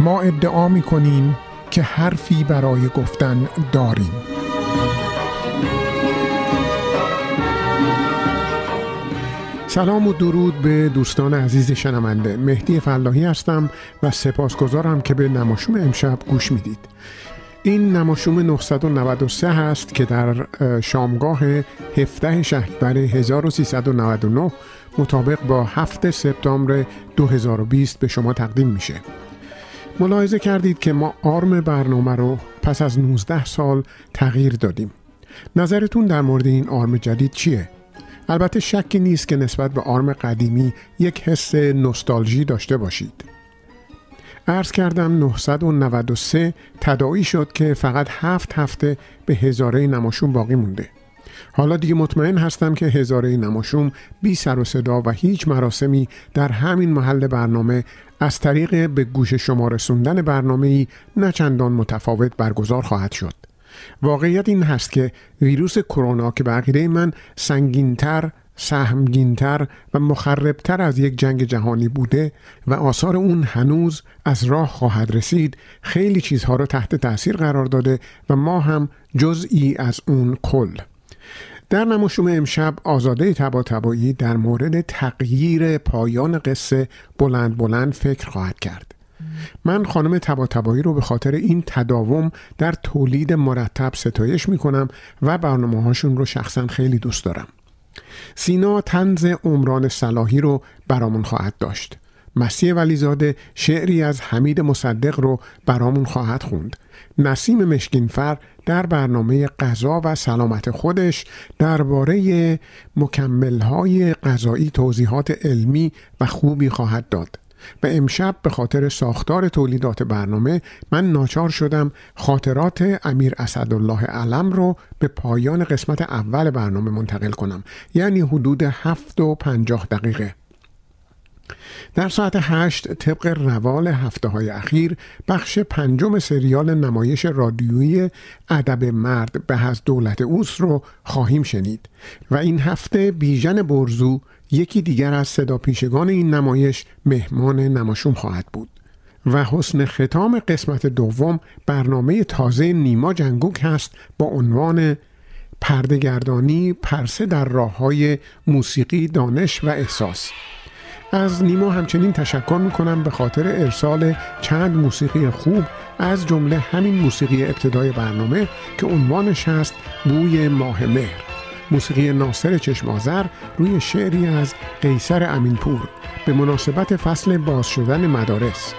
ما ادعا می کنیم که حرفی برای گفتن داریم. سلام و درود به دوستان عزیز شنونده. مهدی فلاحی هستم و سپاسگزارم که به نماشوم امشب گوش می‌دید. این نماشوم 993 هست که در شامگاه 17 شهریور 1399 مطابق با 7 سپتامبر 2020 به شما تقدیم میشه. ملاحظه کردید که ما آرم برنامه رو پس از 19 سال تغییر دادیم. نظرتون در مورد این آرم جدید چیه؟ البته شکی نیست که نسبت به آرم قدیمی یک حس نوستالژی داشته باشید. عرض کردم 993 تداعی شد که فقط هفت هفته به هزاره نماشون باقی مونده. حالا دیگه مطمئن هستم که هزاره نماشوم بی سر و صدا و هیچ مراسمی در همین محل برنامه از طریق به گوش شما رسوندن برنامه ای نه چندان متفاوت برگزار خواهد شد. واقعیت این هست که ویروس کرونا که به عقیده من سنگینتر سهمگینتر و مخربتر از یک جنگ جهانی بوده و آثار اون هنوز از راه خواهد رسید خیلی چیزها را تحت تاثیر قرار داده و ما هم جزئی از اون کل در نماشوم امشب آزاده تبا تبایی در مورد تغییر پایان قصه بلند بلند فکر خواهد کرد. من خانم تبا تبایی رو به خاطر این تداوم در تولید مرتب ستایش می کنم و برنامه هاشون رو شخصا خیلی دوست دارم. سینا تنز عمران صلاحی رو برامون خواهد داشت. مسیح ولیزاده شعری از حمید مصدق رو برامون خواهد خوند. نسیم مشکینفر در برنامه غذا و سلامت خودش درباره مکملهای غذایی توضیحات علمی و خوبی خواهد داد. و امشب به خاطر ساختار تولیدات برنامه من ناچار شدم خاطرات امیر اسدالله علم رو به پایان قسمت اول برنامه منتقل کنم. یعنی حدود هفت و پنجاه دقیقه. در ساعت هشت طبق روال هفته های اخیر بخش پنجم سریال نمایش رادیویی ادب مرد به از دولت اوس رو خواهیم شنید و این هفته بیژن برزو یکی دیگر از صدا پیشگان این نمایش مهمان نماشوم خواهد بود و حسن ختام قسمت دوم برنامه تازه نیما جنگوک هست با عنوان پردگردانی پرسه در راه های موسیقی دانش و احساس. از نیما همچنین تشکر می‌کنم به خاطر ارسال چند موسیقی خوب از جمله همین موسیقی ابتدای برنامه که عنوانش هست بوی ماه مهر. موسیقی ناصر چشمازر روی شعری از قیصر امینپور. به مناسبت فصل باز شدن مدارس.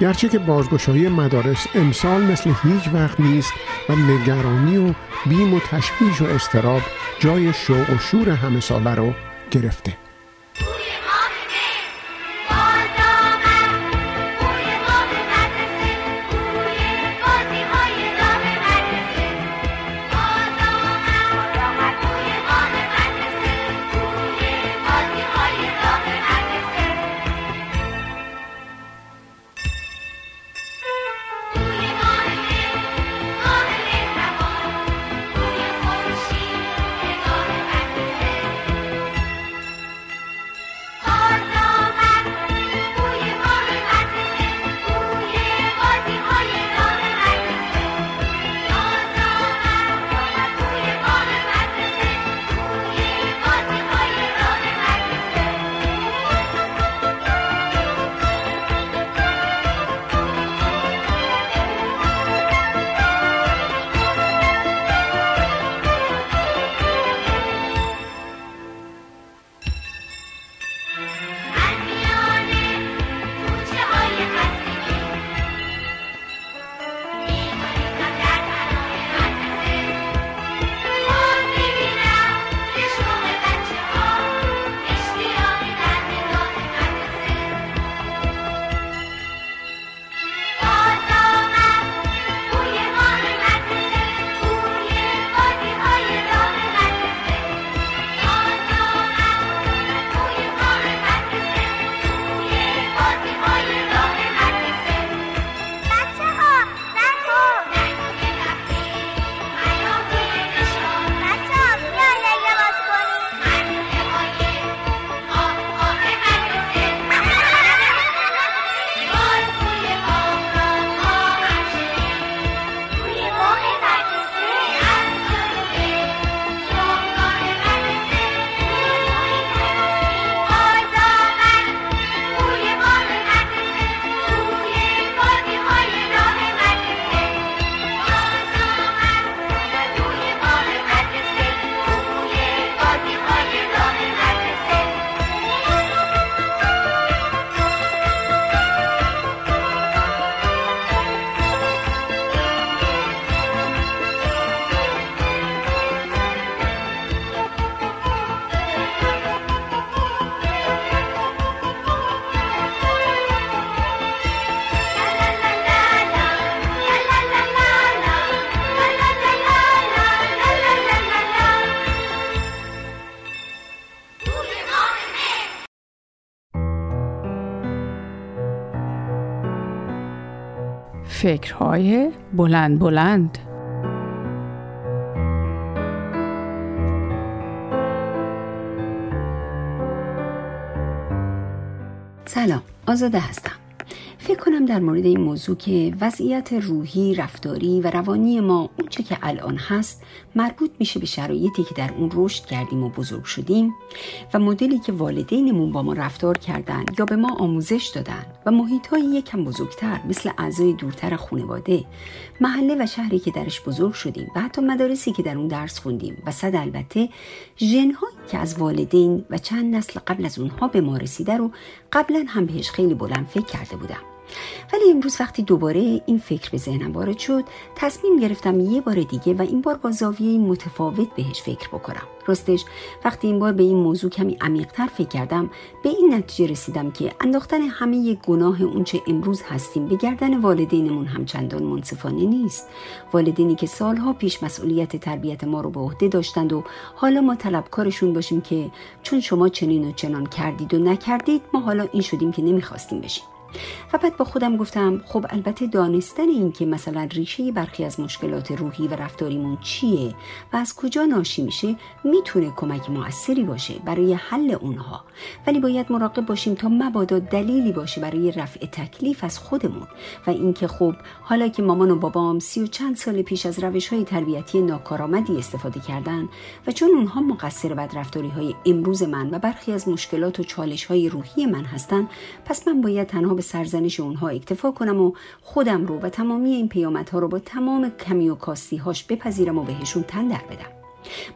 گرچه که بازگشایی مدارس امسال مثل هیچ وقت نیست و نگرانی و بیم و تشویش و استراب جای شوق و شور همه ساله رو گرفته. فکرهای بلند بلند. سلام آزاده هستم. فکر کنم در مورد این موضوع که وضعیت روحی، رفتاری و روانی ما اونچه که الان هست مربوط میشه به شرایطی که در اون رشد کردیم و بزرگ شدیم و مدلی که والدینمون با ما رفتار کردن یا به ما آموزش دادن و محیط های یکم بزرگتر مثل اعضای دورتر خانواده محله و شهری که درش بزرگ شدیم و حتی مدارسی که در اون درس خوندیم و صد البته ژنهایی که از والدین و چند نسل قبل از اونها به ما رسیده رو قبلا هم بهش خیلی بلند فکر کرده بودم. ولی امروز وقتی دوباره این فکر به ذهنم وارد شد تصمیم گرفتم یه بار دیگه و این بار با زاویه متفاوت بهش فکر بکنم. راستش وقتی این بار به این موضوع کمی عمیقتر فکر کردم به این نتیجه رسیدم که انداختن همه گناه اونچه امروز هستیم به گردن والدینمون همچندان منصفانه نیست. والدینی که سالها پیش مسئولیت تربیت ما رو به عهده داشتند و حالا ما طلبکارشون باشیم که چون شما چنین و چنان کردید و نکردید ما حالا این شدیم که نمی‌خواستیم بشیم. و بعد با خودم گفتم خب البته دانستن این که مثلا ریشه برخی از مشکلات روحی و رفتاریمون چیه و از کجا ناشی میشه می‌تونه کمک موثری باشه برای حل اونها. ولی باید مراقب باشیم تا مبادا دلیلی باشه برای رفع تکلیف از خودمون. و اینکه خب حالا که مامان و بابام سی و چند سال پیش از روش های تربیتی ناکارآمدی استفاده کردن و چون اونها مقصر بد رفتاری های امروز من و برخی از مشکلات و چالش های روحی من هستن پس من باید تنها به سرزنش اونها اکتفا کنم و خودم رو و تمامی این پیامدها رو با تمام کمی و کاستی هاش بپذیرم و بهشون تن بدم.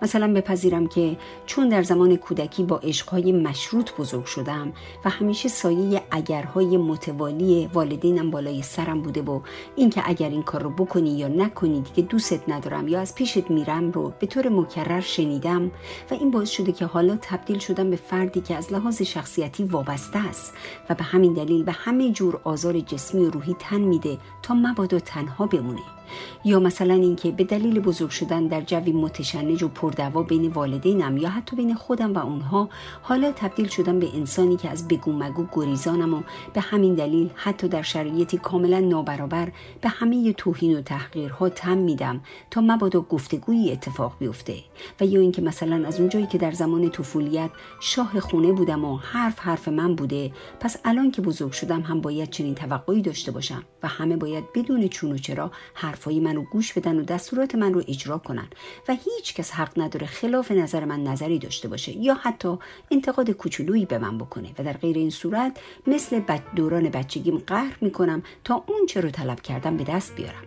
مثلا بپذیرم که چون در زمان کودکی با عشقهای مشروط بزرگ شدم و همیشه سایه اگرهای متوالی والدینم بالای سرم بوده و اینکه اگر این کار رو بکنی یا نکنی دیگه دوستت ندارم یا از پیشت میرم رو به طور مکرر شنیدم و این باعث شده که حالا تبدیل شدم به فردی که از لحاظ شخصیتی وابسته است و به همین دلیل به همه جور آزار جسمی و روحی تن میده تا مبادا تنها بمونه. یا مثلا اینکه به دلیل بزرگ شدن در جوی متشنج و پردوا بین والدینم یا حتی بین خودم و اونها حالا تبدیل شدم به انسانی که از بگو مگو گریزانم و به همین دلیل حتی در شرایطی کاملا نابرابر به همه توهین و تحقیرها تم میدم تا مبادا گفتگویی اتفاق بیفته. و یا اینکه مثلا از اونجایی که در زمان طفولیت شاه خونه بودم و حرف حرف من بوده پس الان که بزرگ شدم هم باید چنین توقعی داشته باشم و همه باید بدون چون و چرا حرفای من رو گوش بدن و دستورات من رو اجرا کنن. و هیچ کس حق نداره خلاف نظر من نظری داشته باشه یا حتی انتقاد کوچولویی به من بکنه. و در غیر این صورت مثل بد دوران بچگیم قهر می‌کنم تا اون چه رو طلب کردم به دست بیارم.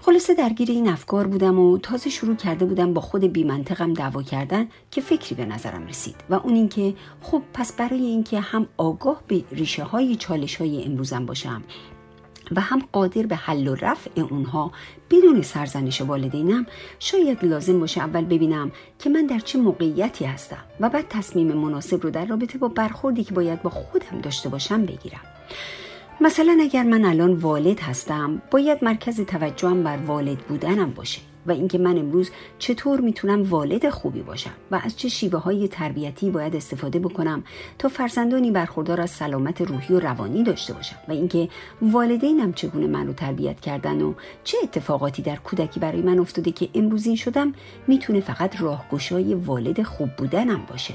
خلاصه درگیر این افکار بودم و تازه شروع کرده بودم با خود بیمنطقم دعوا کردن که فکری به نظرم رسید. و اون اینکه خب پس برای اینکه هم آگاه به ریشه های چالش های امروزم باشم و هم قادر به حل و رفع اونها بدون سرزنش والدینم شاید لازم باشه اول ببینم که من در چه موقعیتی هستم و بعد تصمیم مناسب رو در رابطه با برخوردی که باید با خودم داشته باشم بگیرم. مثلا اگر من الان والد هستم باید مرکز توجهم بر والد بودنم باشه. و اینکه من امروز چطور می‌تونم والد خوبی باشم و از چه شیوه های تربیتی باید استفاده بکنم تا فرزندانی برخوردار از سلامت روحی و روانی داشته باشم و اینکه والدینم چگونه من تربیت کردن و چه اتفاقاتی در کودکی برای من افتاده که امروز این شدم می‌تونه فقط راهگشای والد خوب بودنم باشه.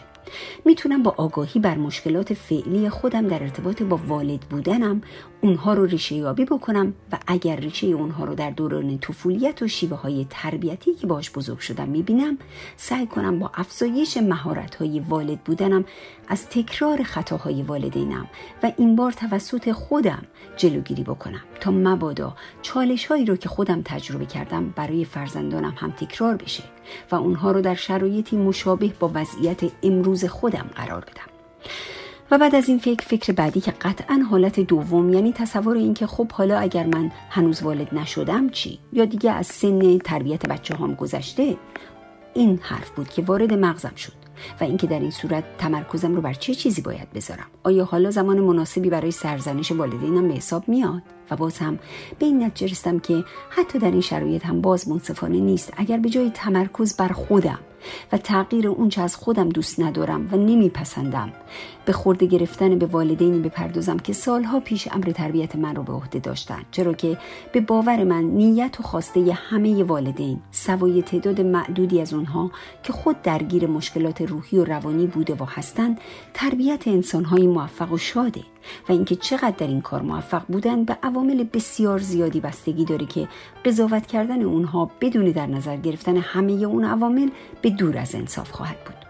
می‌تونم با آگاهی بر مشکلات فعلی خودم در ارتباط با والد بودنم اونها رو ریشه یابی بکنم و اگر ریشه اونها رو در دوران طفولیت و شیوه های تربیتی که باش بزرگ شدم می‌بینم سعی کنم با افزایش مهارت های والد بودنم از تکرار خطاهای والدینم و این بار توسط خودم جلوگیری بکنم تا مبادا چالش هایی رو که خودم تجربه کردم برای فرزندانم هم تکرار بشه و اونها رو در شرایطی مشابه با وضعیت امروز خودم قرار بدم. و بعد از این فکر فکر بعدی که قطعا حالت دوم یعنی تصور این که خب حالا اگر من هنوز والد نشدم چی؟ یا دیگه از سن تربیت بچه هم گذشته این حرف بود که وارد مغزم شد و اینکه در این صورت تمرکزم رو بر چه چیزی باید بذارم؟ آیا حالا زمان مناسبی برای سرزنش والدینم به حساب میاد؟ و باز هم به این نتیجه رسیدم که حتی در این شرایط هم باز منصفانه نیست. اگر به جای تمرکز بر خودم و تغییر اونچه از خودم دوست ندارم و نمیپسندم. به خورده گرفتن به والدینی بپردازم که سالها پیش امر تربیت من رو به عهده داشتن چرا که به باور من نیت و خواسته همه والدین سوای تعداد معدودی از اونها که خود درگیر مشکلات روحی و روانی بوده و هستند تربیت انسانهای موفق و شاده. و اینکه چقدر در این کار موفق بودن به عوامل بسیار زیادی بستگی داره که قضاوت کردن اونها بدون در نظر گرفتن همه اون عوامل به دور از انصاف خواهد بود.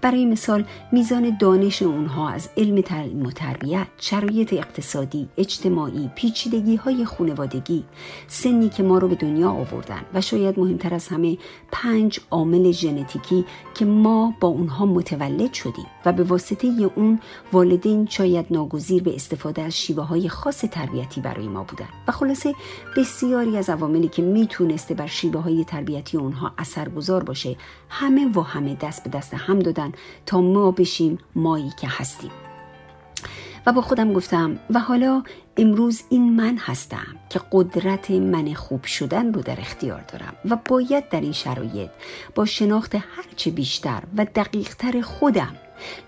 برای مثال میزان دانش اونها از علم تعلیم و تربیت شرایط اقتصادی اجتماعی پیچیدگی های خانوادگی سنی که ما رو به دنیا آوردن و شاید مهمتر از همه پنج عامل ژنتیکی که ما با اونها متولد شدیم و به واسطه اون والدین شاید ناگزیر به استفاده از شیوه های خاص تربیتی برای ما بودن. و خلاصه بسیاری از عواملی که می‌تونسته بر شیوه های تربیتی اونها اثرگذار باشه همه و همه دست به دست هم دادن تا ما بشیم مایی که هستیم. و با خودم گفتم و حالا امروز این من هستم که قدرت من خوب شدن رو در اختیار دارم و باید در این شرایط با شناخت هرچه بیشتر و دقیقتر خودم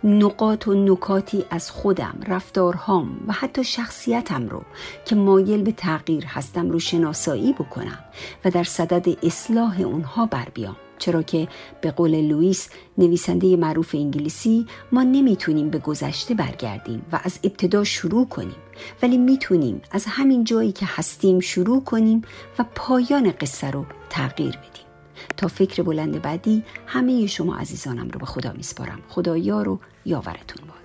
نقاط و نکاتی از خودم رفتارهام و حتی شخصیتم رو که مایل به تغییر هستم رو شناسایی بکنم و در صدد اصلاح اونها بر بیام. چرا که به قول لوئیس نویسنده معروف انگلیسی ما نمی‌تونیم به گذشته برگردیم و از ابتدا شروع کنیم ولی می‌تونیم از همین جایی که هستیم شروع کنیم و پایان قصه رو تغییر بدیم. تا فکر بلند بعدی همه شما عزیزانم رو به خدا میسپارم. خدا یار و یاورتون باد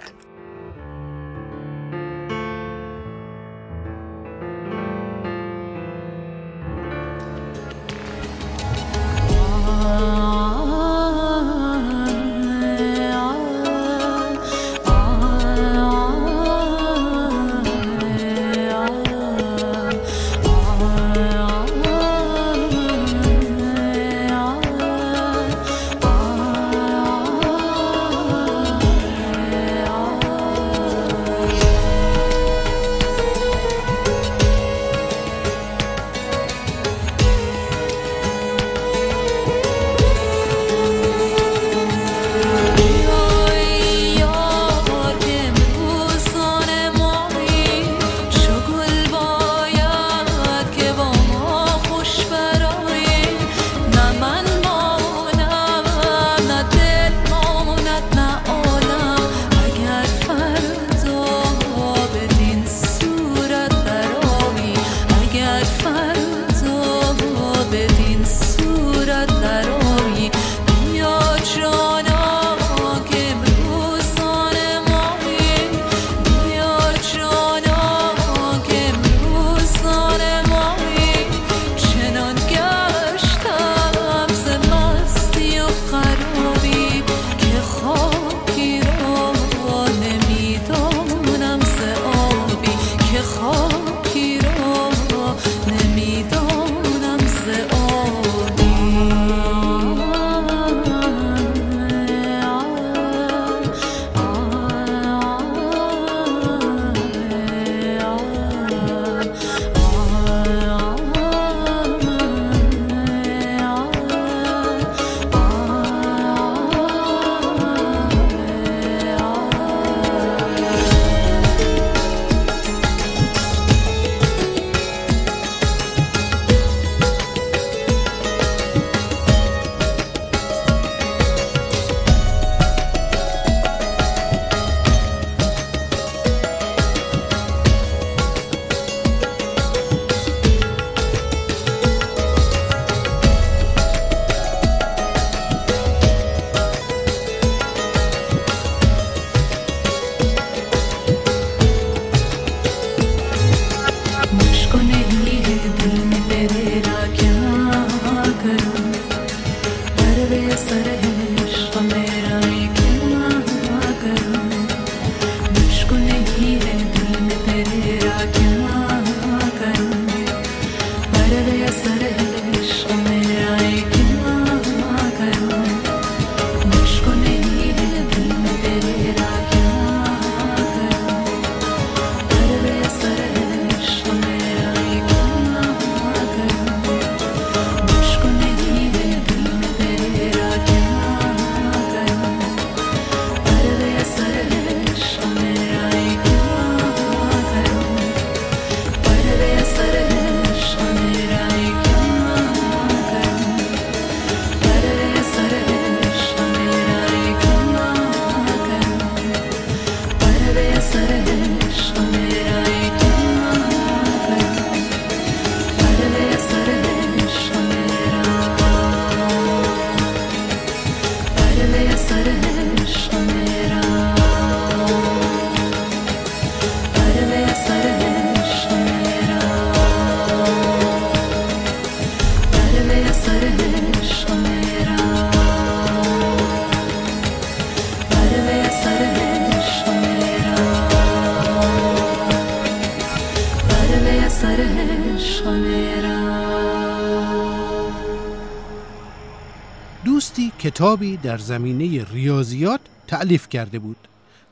کتابی در زمینه ریاضیات تعلیف کرده بود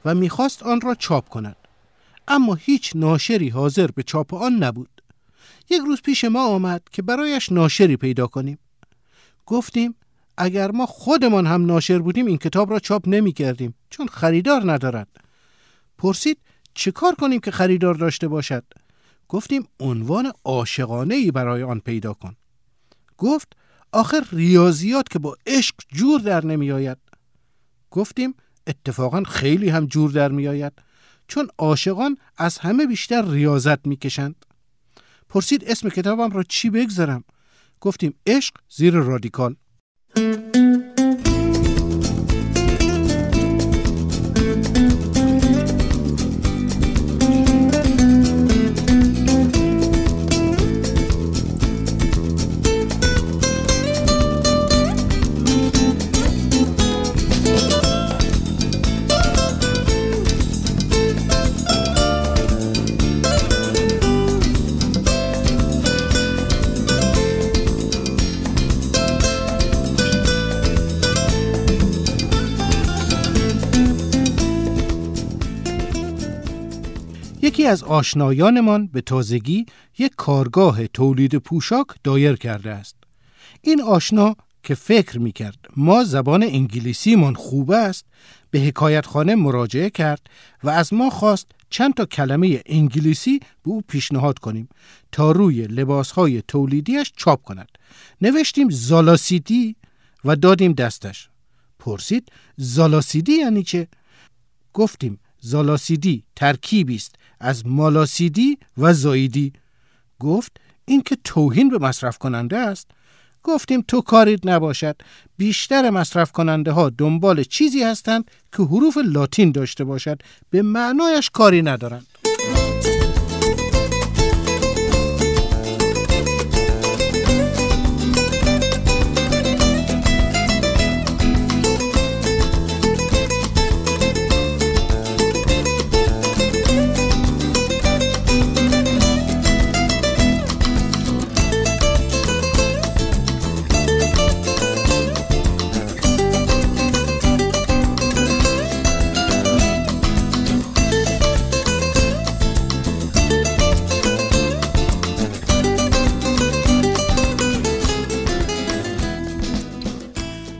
و می‌خواست آن را چاپ کند. اما هیچ ناشری حاضر به چاپ آن نبود. یک روز پیش ما آمد که برایش ناشری پیدا کنیم. گفتیم اگر ما خودمان هم ناشر بودیم این کتاب را چاپ نمی کردیم چون خریدار ندارد. پرسید چه کار کنیم که خریدار داشته باشد؟ گفتیم عنوان عاشقانه ای برای آن پیدا کن. گفت آخر ریاضیات که با عشق جور در نمی آید گفتیم اتفاقا خیلی هم جور در می آید چون عاشقان از همه بیشتر ریاضت می کشند پرسید اسم کتابم را چی بگذارم؟ گفتیم عشق زیر رادیکال. یکی از آشنایانمان به تازگی یک کارگاه تولید پوشاک دایر کرده است. این آشنا که فکر می کرد ما زبان انگلیسیمان خوب است به حکایتخانه مراجعه کرد و از ما خواست چند تا کلمه انگلیسی به او پیشنهاد کنیم تا روی لباسهای تولیدیش چاپ کند. نوشتیم زالاسیدی و دادیم دستش. پرسید زالاسیدی یعنی چه؟ گفتیم زالاسیدی ترکیبی است از مالاسیدی و زایدی گفت این که توهین به مصرف کننده است. گفتیم تو کاریت نباشد. بیشتر مصرف کننده ها دنبال چیزی هستند که حروف لاتین داشته باشد. به معنایش کاری ندارند.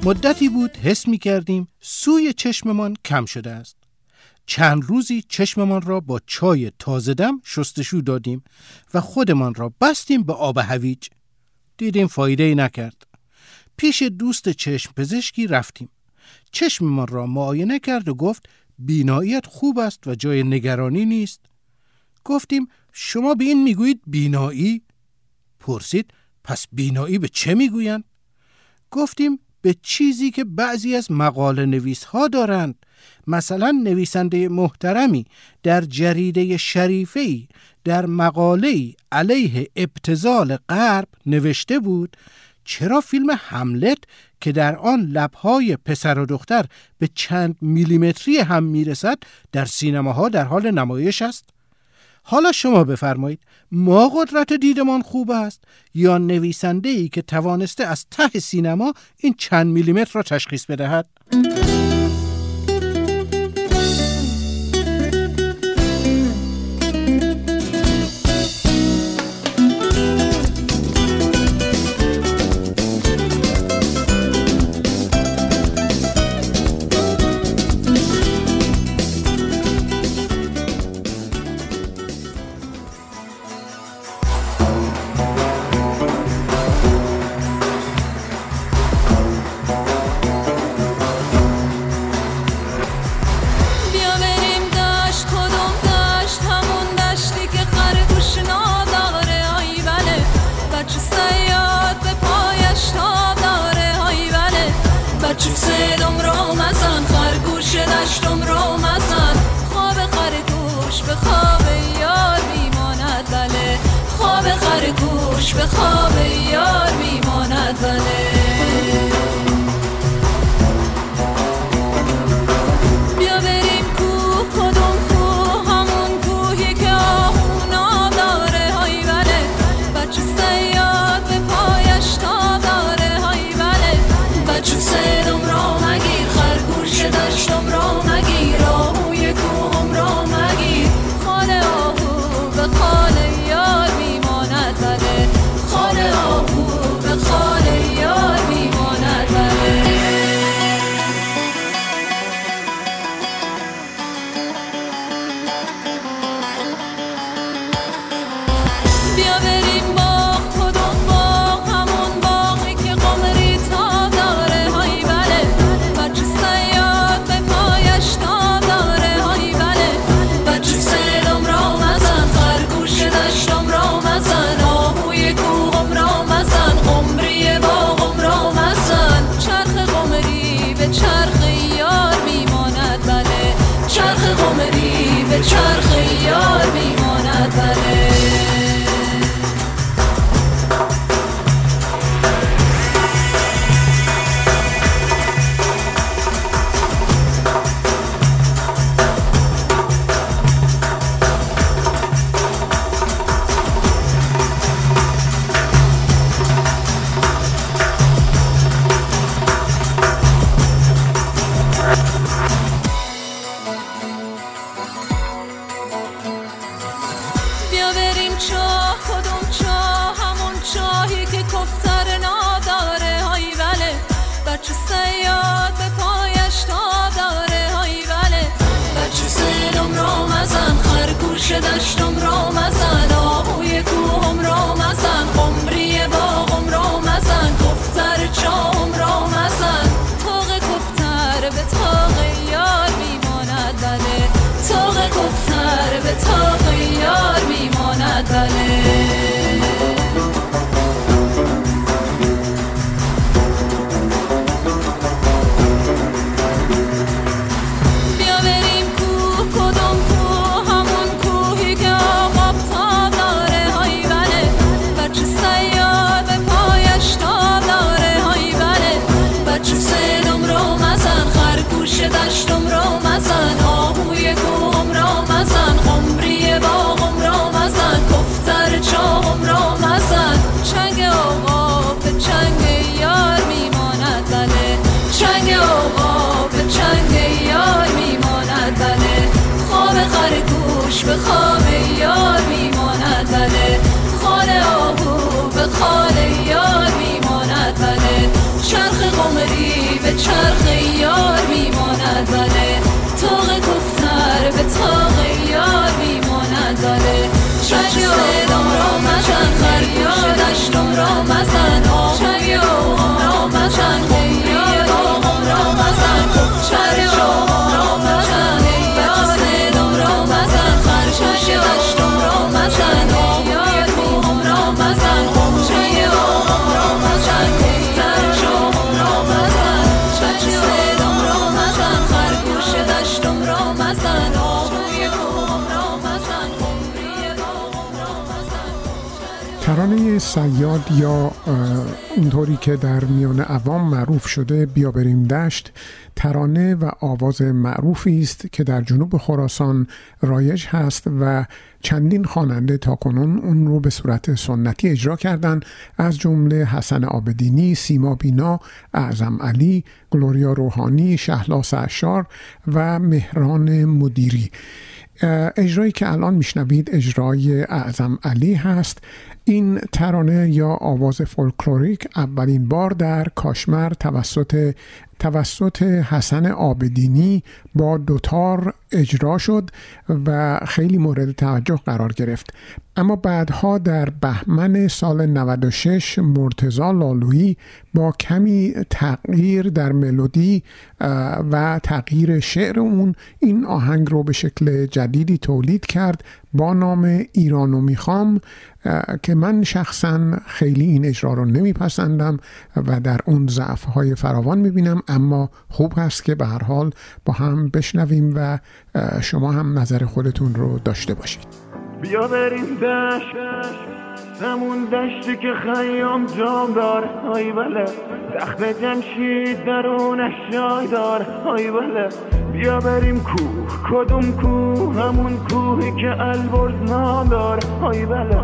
مدتی بود حس می کردیم سوی چشممان کم شده است. چند روزی چشممان را با چای تازه دم شستشو دادیم و خودمان را بستیم به آب هویج. دیدیم فایده ای نکرد. پیش دوست چشم پزشکی رفتیم. چشممان را معاینه کرد و گفت بیناییت خوب است و جای نگرانی نیست. گفتیم شما به این می‌گویید بینایی؟ پرسید پس بینایی به چه می‌گویند؟ گفتیم به چیزی که بعضی از مقاله نویس ها دارند. مثلا نویسنده محترمی در جریده شریفه در مقاله علیه ابتزال غرب نوشته بود چرا فیلم حملت که در آن لبهای پسر و دختر به چند میلیمتری هم می‌رسد در سینماها در حال نمایش است؟ حالا شما بفرمایید ما قدرت دیدمان خوب است یا نویسنده ای که توانسته از ته سینما این چند میلیمتر را تشخیص بدهد؟ به خواب یار میماند اونطوری که در میان عوام معروف شده بیا بریم دشت ترانه و آواز معروفی است که در جنوب خراسان رایج هست و چندین خواننده تاکنون اون رو به صورت سنتی اجرا کردند. از جمله حسن آبدینی، سیما بینا، اعظم علی، گلوریا روحانی، شهلاس اشار و مهران مدیری. اجرایی که الان میشنوید اجرای اعظم علی هست. این ترانه یا آواز فولکلوریک اولین بار در کاشمر توسط توسط حسن آبدینی با دوتار اجرا شد و خیلی مورد توجه قرار گرفت. اما بعدها در بهمن سال 96 مرتزا لالویی با کمی تغییر در ملودی و تغییر شعر اون این آهنگ رو به شکل جدیدی تولید کرد با نام ایرانو می‌خوام که من شخصا خیلی این اجرا رو نمیپسندم و در اون ضعف های فراوان می‌بینم. اما خوب هست که به هر حال با هم بشنویم و شما هم نظر خودتون رو داشته باشید. بیا بریم دشت همون دشتی که خیام جام دار. های بله. تخت جمشید درونش جای دار. های بله. بیا بریم کوه. کدوم کوه؟ همون کوهی که البرز نام دار. های بله.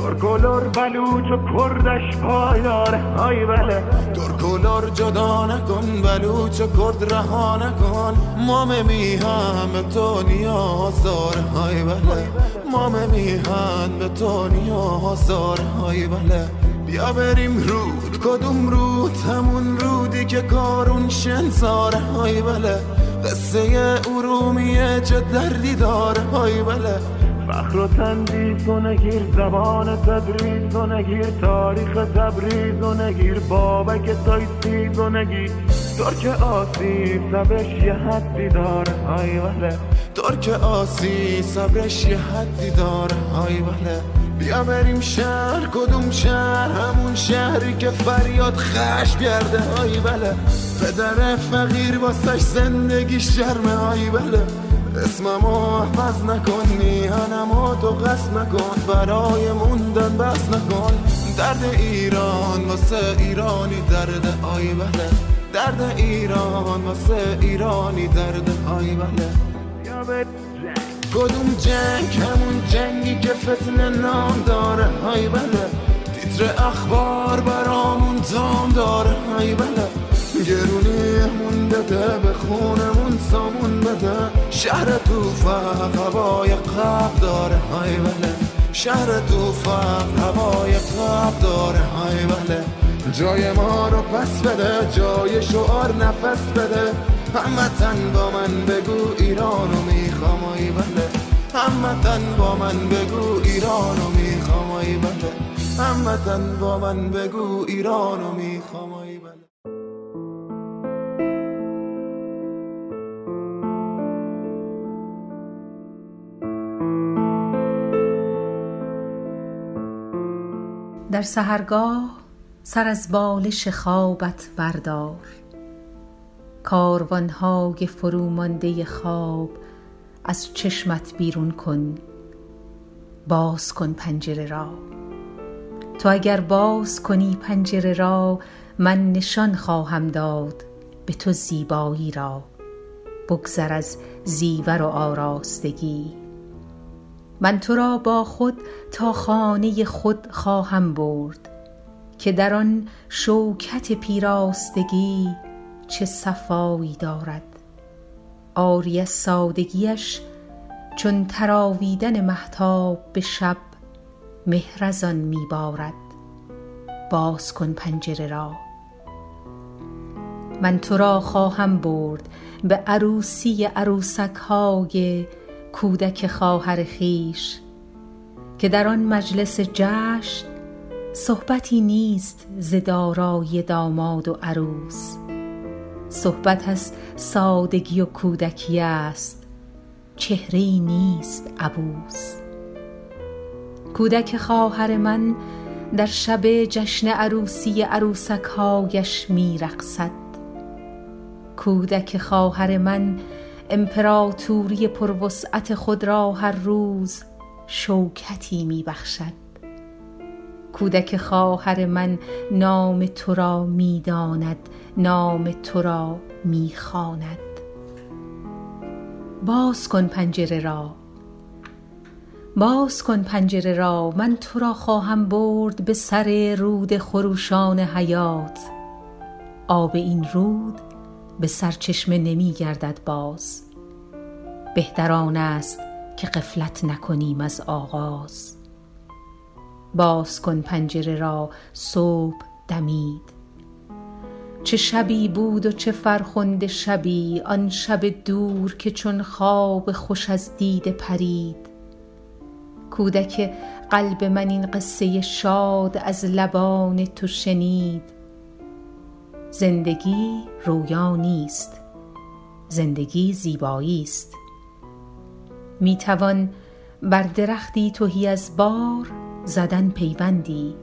ترکولور بلوچ و کردش پایدار های بله. ترکولار جدا نکن بلوچ و کرد رها نکن. مام میهم به تو نیاز داره های بله. مام میهن به تو نیاز داره های بله. بیا بریم رود کدوم رود؟ همون رودی که کارون شنزاره های بله. قصه ارومیه چه دردی داره های بله. فخر و تندیس و نگیر زبان تدریس و نگیر تاریخ تبریز و نگیر بابک تایسیز و نگیر. ترک آسی سبش یه حدی داره های بله ترک آسی صبرش یه حدی داره های بله بیا بریم شهر کدوم شهر؟ همون شهری که فریاد خش گرده های بله پدر فقیر واسش زندگی شرمه های بله اسممو حفظ نکن میهنمو تو قصد نکن برای موندن بس نکن. درد ایران واسه ایرانی درد آی بله. درد ایران واسه ایرانی درد آی بله. کدوم جنگ؟ همون جنگی که فتنه نام داره های بله. تیتر اخبار برامون دام داره های بله. گرونی مونده ده به خونمون سامون بده. شهر تو هوای قب داره های بله. شهر تو فهم هوای قبل داره های بله. جای ما رو پس بده جای شعار نفس بده. همتن با من بگو ایرانو می‌خوام ای بله. همتن با من بگو ایرانو می‌خوام ای بله. همتن با من بگو ایرانو می‌خوام ای بله. در سهرگاه سر از بالش خوابت بردار. کاروانهای فرومانده خواب از چشمت بیرون کن باز کن پنجره را. تو اگر باز کنی پنجره را من نشان خواهم داد به تو زیبایی را. بگذر از زیور و آراستگی. من تو را با خود تا خانه خود خواهم برد که در آن شوکت پیراستگی چه صفایی دارد. آری سادگیش چون تراویدن مهتاب به شب مهر از آن می بارد. باز کن پنجره را. من تو را خواهم برد به عروسی عروسک های کودک خواهر خویش که در آن مجلس جشن صحبتی نیست ز دارایی داماد و عروس. صحبت از سادگی و کودکی است چهره نیست عبوس. کودک خواهر من در شب جشن عروسی عروسکهایش می رقصد کودک خواهر من امپراتوری پروسعت خود را هر روز شوکتی می بخشد. کودک خواهر من نام تو را می داند نام تو را می خواند. باز کن پنجره را. باز کن پنجره را. من تو را خواهم برد به سر رود خروشان حیات. آب این رود به سرچشمه نمی گردد باز. بهتر آن است که غفلت نکنیم از آغاز. باز کن پنجره را صبح دمید. چه شبی بود و چه فرخنده شبی آن شب دور که چون خواب خوش از دیده پرید. کودک قلب من این قصه شاد از لبان تو شنید. زندگی رویا نیست. زندگی زیبایی است. می توان بر درختی تهی از بار زدن پیوندی.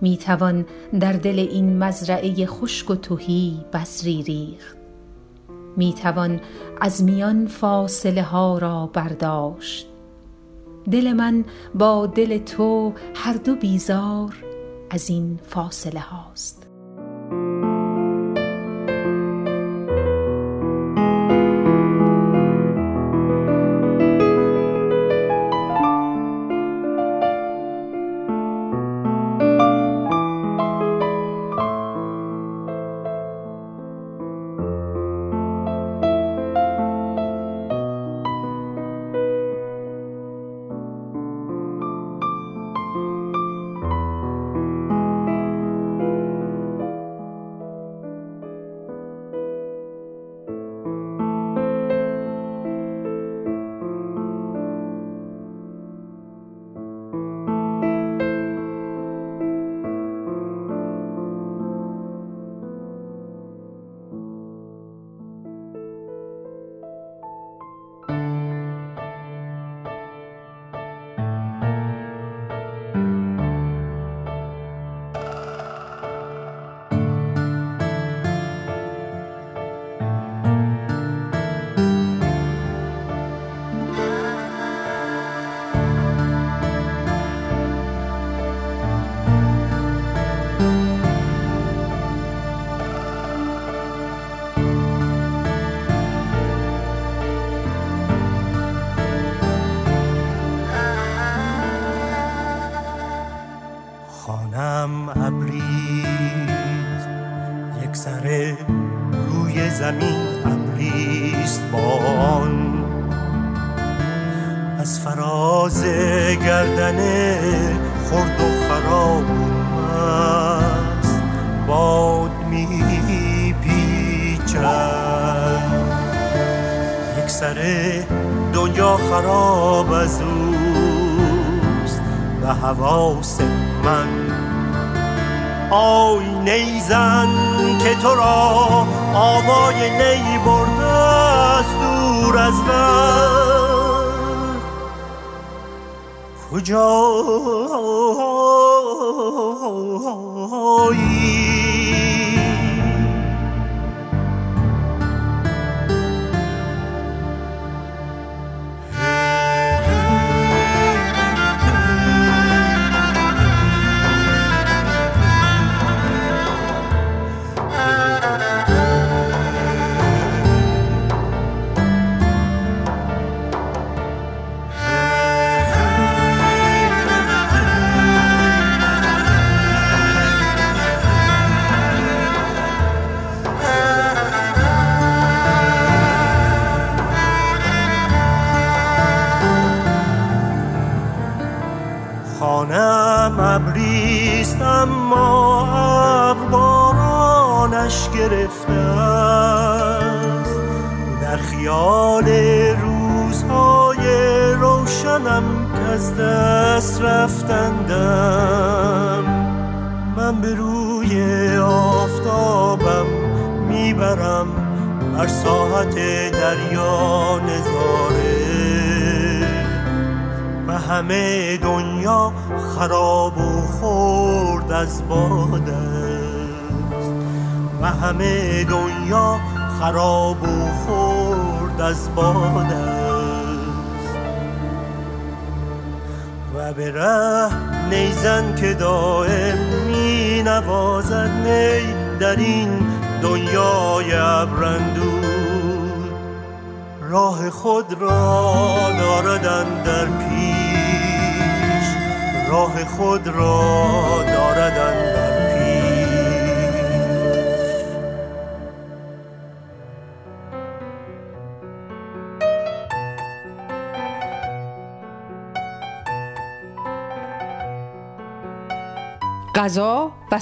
می توان در دل این مزرعه خشک و تهی بذری ریخت. می توان از میان فاصله ها را برداشت. دل من با دل تو هر دو بیزار از این فاصله هاست. خانم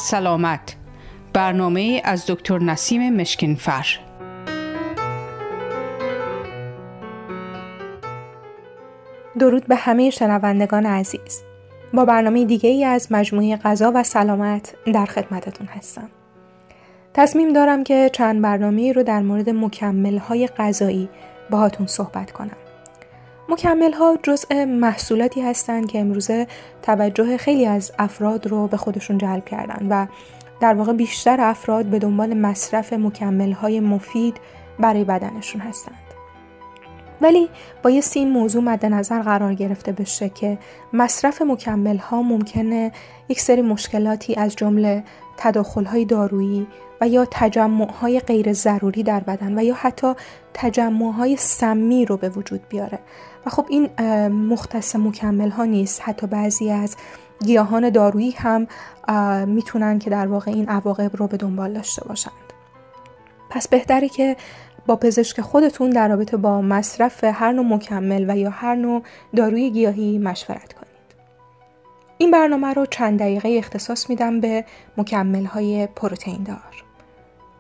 سلامت. برنامه از دکتر نسیم مشکینفر. درود به همه شنوندگان عزیز. با برنامه دیگه ای از مجموعه غذا و سلامت در خدمتتون هستم. تصمیم دارم که چند برنامه رو در مورد مکمل های غذایی باهاتون صحبت کنم. مکمل ها جزء محصولاتی هستند که امروزه توجه خیلی از افراد رو به خودشون جلب کردن و در واقع بیشتر افراد به دنبال مصرف مکمل های مفید برای بدنشون هستند. ولی بایستی این موضوع مد نظر قرار گرفته بشه که مصرف مکمل ها ممکنه یک سری مشکلاتی از جمله تداخل های دارویی و یا تجمع های غیر ضروری در بدن و یا حتی تجمع های سمی رو به وجود بیاره. و خب این مختص مکمل ها نیست. حتی بعضی از گیاهان دارویی هم می‌تونن که در واقع این عواقب رو به دنبال داشته باشند. پس بهتره که با پزشک خودتون در رابطه با مصرف هر نوع مکمل و یا هر نوع داروی گیاهی مشورت کنید. این برنامه رو چند دقیقه اختصاص میدم به مکمل های پروتئین دار.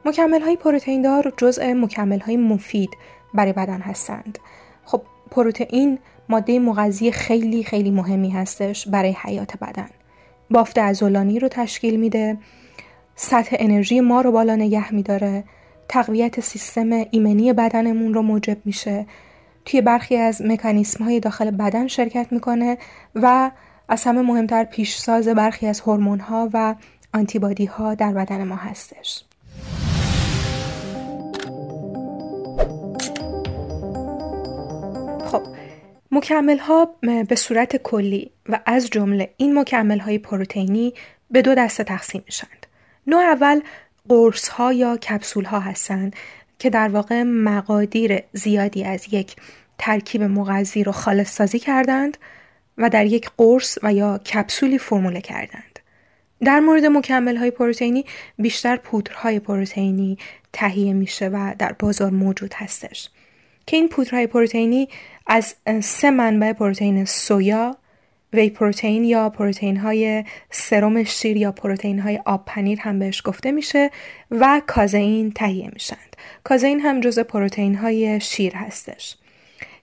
مکمل های پروتئین دار جزء مکمل های مفید برای بدن هستند. خب پروتئین ماده مغذی خیلی خیلی مهمی هستش برای حیات بدن. بافت عضلانی رو تشکیل میده، سطح انرژی ما رو بالا نگه میداره، تقویت سیستم ایمنی بدنمون رو موجب میشه. توی برخی از مکانیسم های داخل بدن شرکت می‌کنه و از همه مهمتر پیشساز برخی از هورمون ها و آنتیبادی ها در بدن ما هستش. خب مکمل ها به صورت کلی و از جمله این مکمل های پروتئینی به دو دسته تقسیم میشند نوع اول قرص ها یا کپسول ها هستند که در واقع مقادیر زیادی از یک ترکیب مغذی رو خالص سازی کردند و در یک قرص و یا کپسولی فرموله کردند. در مورد مکمل های پروتئینی بیشتر پودرهای پروتئینی تهیه میشه و در بازار موجود هستش. که این پودرهای پروتئینی از سه منبع پروتئین سویا وی پروتئین یا پروتئین های سرم شیر یا پروتئین های آب پنیر هم بهش گفته میشه و کازئین تهیه میشند کازئین هم جزء پروتئین های شیر هستش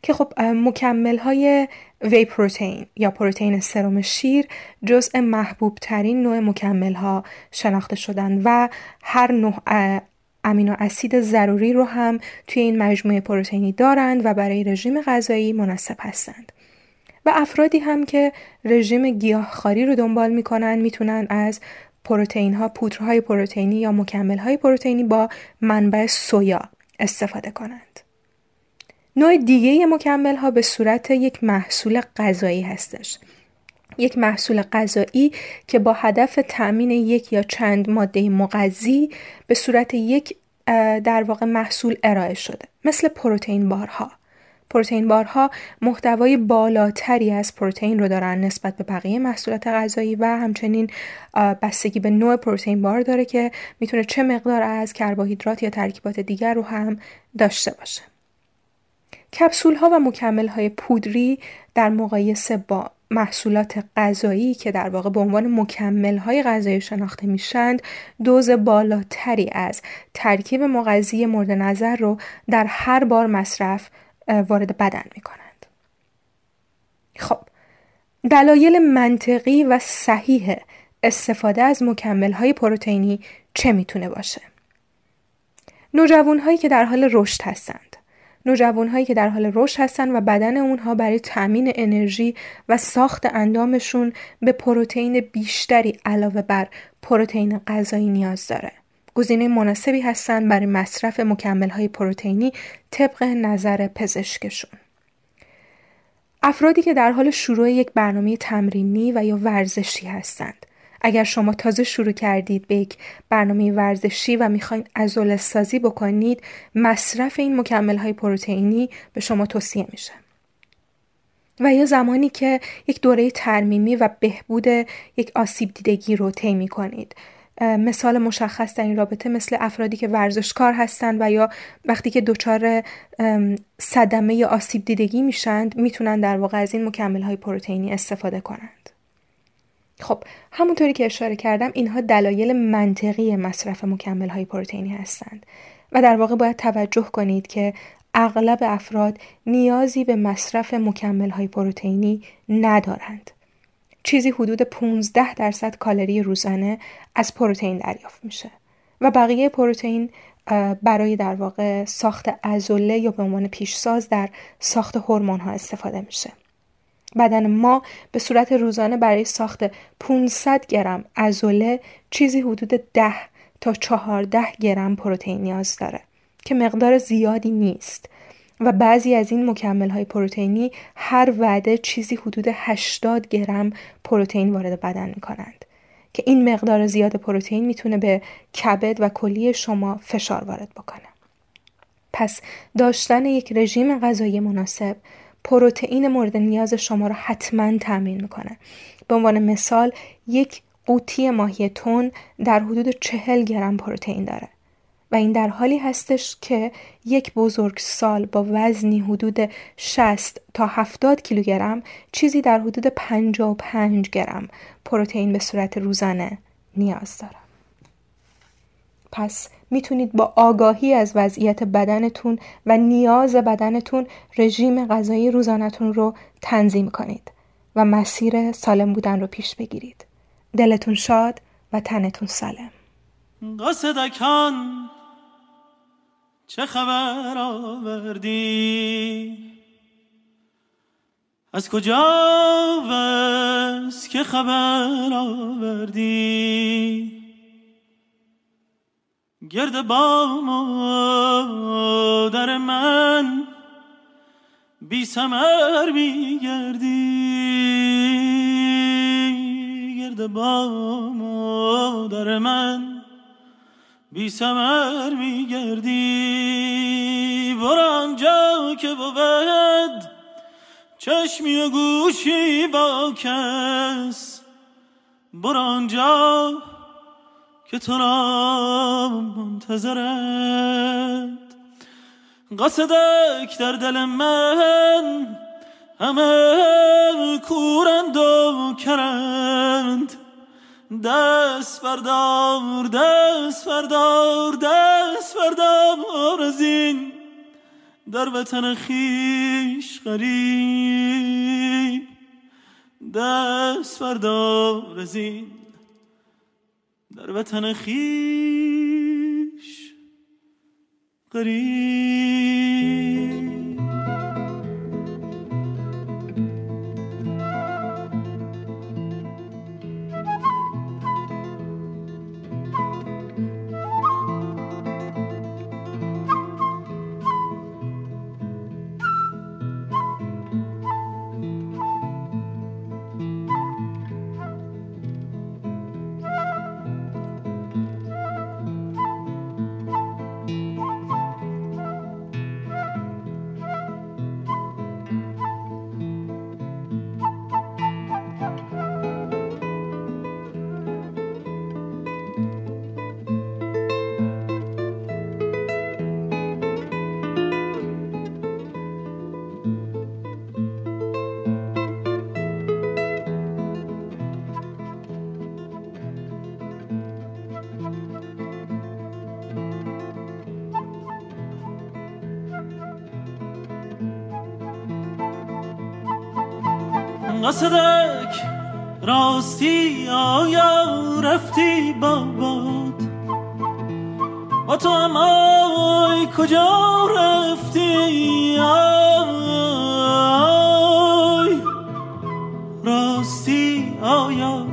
که خب مکمل های وی پروتئین یا پروتئین سرم شیر جزء محبوب ترین نوع مکمل ها شناخته شدن و هر نوع امینو اسید ضروری رو هم توی این مجموعه پروتئینی دارند و برای رژیم غذایی مناسب هستند. و افرادی هم که رژیم گیاهخواری رو دنبال می‌کنن می‌تونن از پروتئین ها پودرهای پروتئینی یا مکمل های پروتئینی با منبع سویا استفاده کنند. نوع دیگه مکمل ها به صورت یک محصول غذایی هستش. یک محصول غذایی که با هدف تأمین یک یا چند ماده مغذی به صورت یک در واقع محصول ارائه شده مثل پروتئین بارها پروتئین بارها محتوای بالاتری از پروتئین رو دارن نسبت به بقیه محصولات غذایی و همچنین بستگی به نوع پروتئین بار داره که می‌تونه چه مقدار از کربوهیدرات یا ترکیبات دیگر رو هم داشته باشه. کپسول ها و مکمل های پودری در مقایسه با محصولات غذایی که در واقع به عنوان مکمل های غذایی شناخته میشند دوز بالاتری از ترکیب مغذی مورد نظر رو در هر بار مصرف وارد بدن می کنند. خب دلایل منطقی و صحیح استفاده از مکمل های پروتئینی چه می‌تونه باشه؟ نوجوان هایی که در حال رشد هستند نوجوان هایی که در حال رشد هستند و بدن اونها برای تامین انرژی و ساخت اندامشون به پروتئین بیشتری علاوه بر پروتئین غذایی نیاز داره. گزینه مناسبی هستند برای مصرف مکمل های پروتئینی طبق نظر پزشکشون. افرادی که در حال شروع یک برنامه تمرینی و یا ورزشی هستند. اگر شما تازه شروع کردید به یک برنامه ورزشی و می‌خواین ازول سازی بکنید مصرف این مکمل های پروتئینی به شما توصیه میشه. و یا زمانی که یک دوره ترمیمی و بهبود یک آسیب دیدگی رو طی می‌کنید. مثال مشخص در این رابطه مثل افرادی که ورزشکار هستند و یا وقتی که دچار صدمه یا آسیب دیدگی میشند می‌تونن در واقع از این مکمل های پروتئینی استفاده کنند. خب همونطوری که اشاره کردم اینها دلایل منطقی مصرف مکمل های پروتئینی هستند و در واقع باید توجه کنید که اغلب افراد نیازی به مصرف مکمل های پروتئینی ندارند. چیزی حدود 15 درصد کالری روزانه از پروتئین دریافت میشه و بقیه پروتئین برای در واقع ساخت ازوله یا به عنوان پیشساز در ساخت هورمون ها استفاده میشه. بدن ما به صورت روزانه برای ساخت 500 گرم ازوله چیزی حدود 10 تا 14 گرم پروتئین نیاز داره که مقدار زیادی نیست. و بعضی از این مکمل های پروتئینی هر وعده چیزی حدود 80 گرم پروتئین وارد بدن می کنند که این مقدار زیاد پروتئین می‌تونه به کبد و کلیه شما فشار وارد بکنه. پس داشتن یک رژیم غذایی مناسب پروتئین مورد نیاز شما رو حتما تامین می‌کنه. به عنوان مثال یک قوطی ماهی تون در حدود 40 گرم پروتئین داره. و این در حالی هستش که یک بزرگ سال با وزنی حدود 60 تا 70 کیلوگرم چیزی در حدود 55 گرم پروتئین به صورت روزانه نیاز داره. پس می‌تونید با آگاهی از وضعیت بدنتون و نیاز بدنتون رژیم غذایی روزانهتون رو تنظیم کنید و مسیر سالم بودن رو پیش بگیرید. دلتون شاد و تنتون سالم. قصدکان چه خبر آوردی؟ از کجا وست که خبر آوردی؟ گرد با مادر من بی سمر می گردی گرد با مادر من بی سمر می گردی. آنجا که بود. چشمی و گوشی با کس. برو آنجا که تو را منتظرد قصدک در دل من همه کورند و کرند. دست بردار دست بردار دست بردار از این در وطن خیش غریب. دست بردار از این در وطن خیش غریب. قصدک راستی آیا رفتی بابات؟ با تو هم آی کجا رفتی؟ آی راستی آیا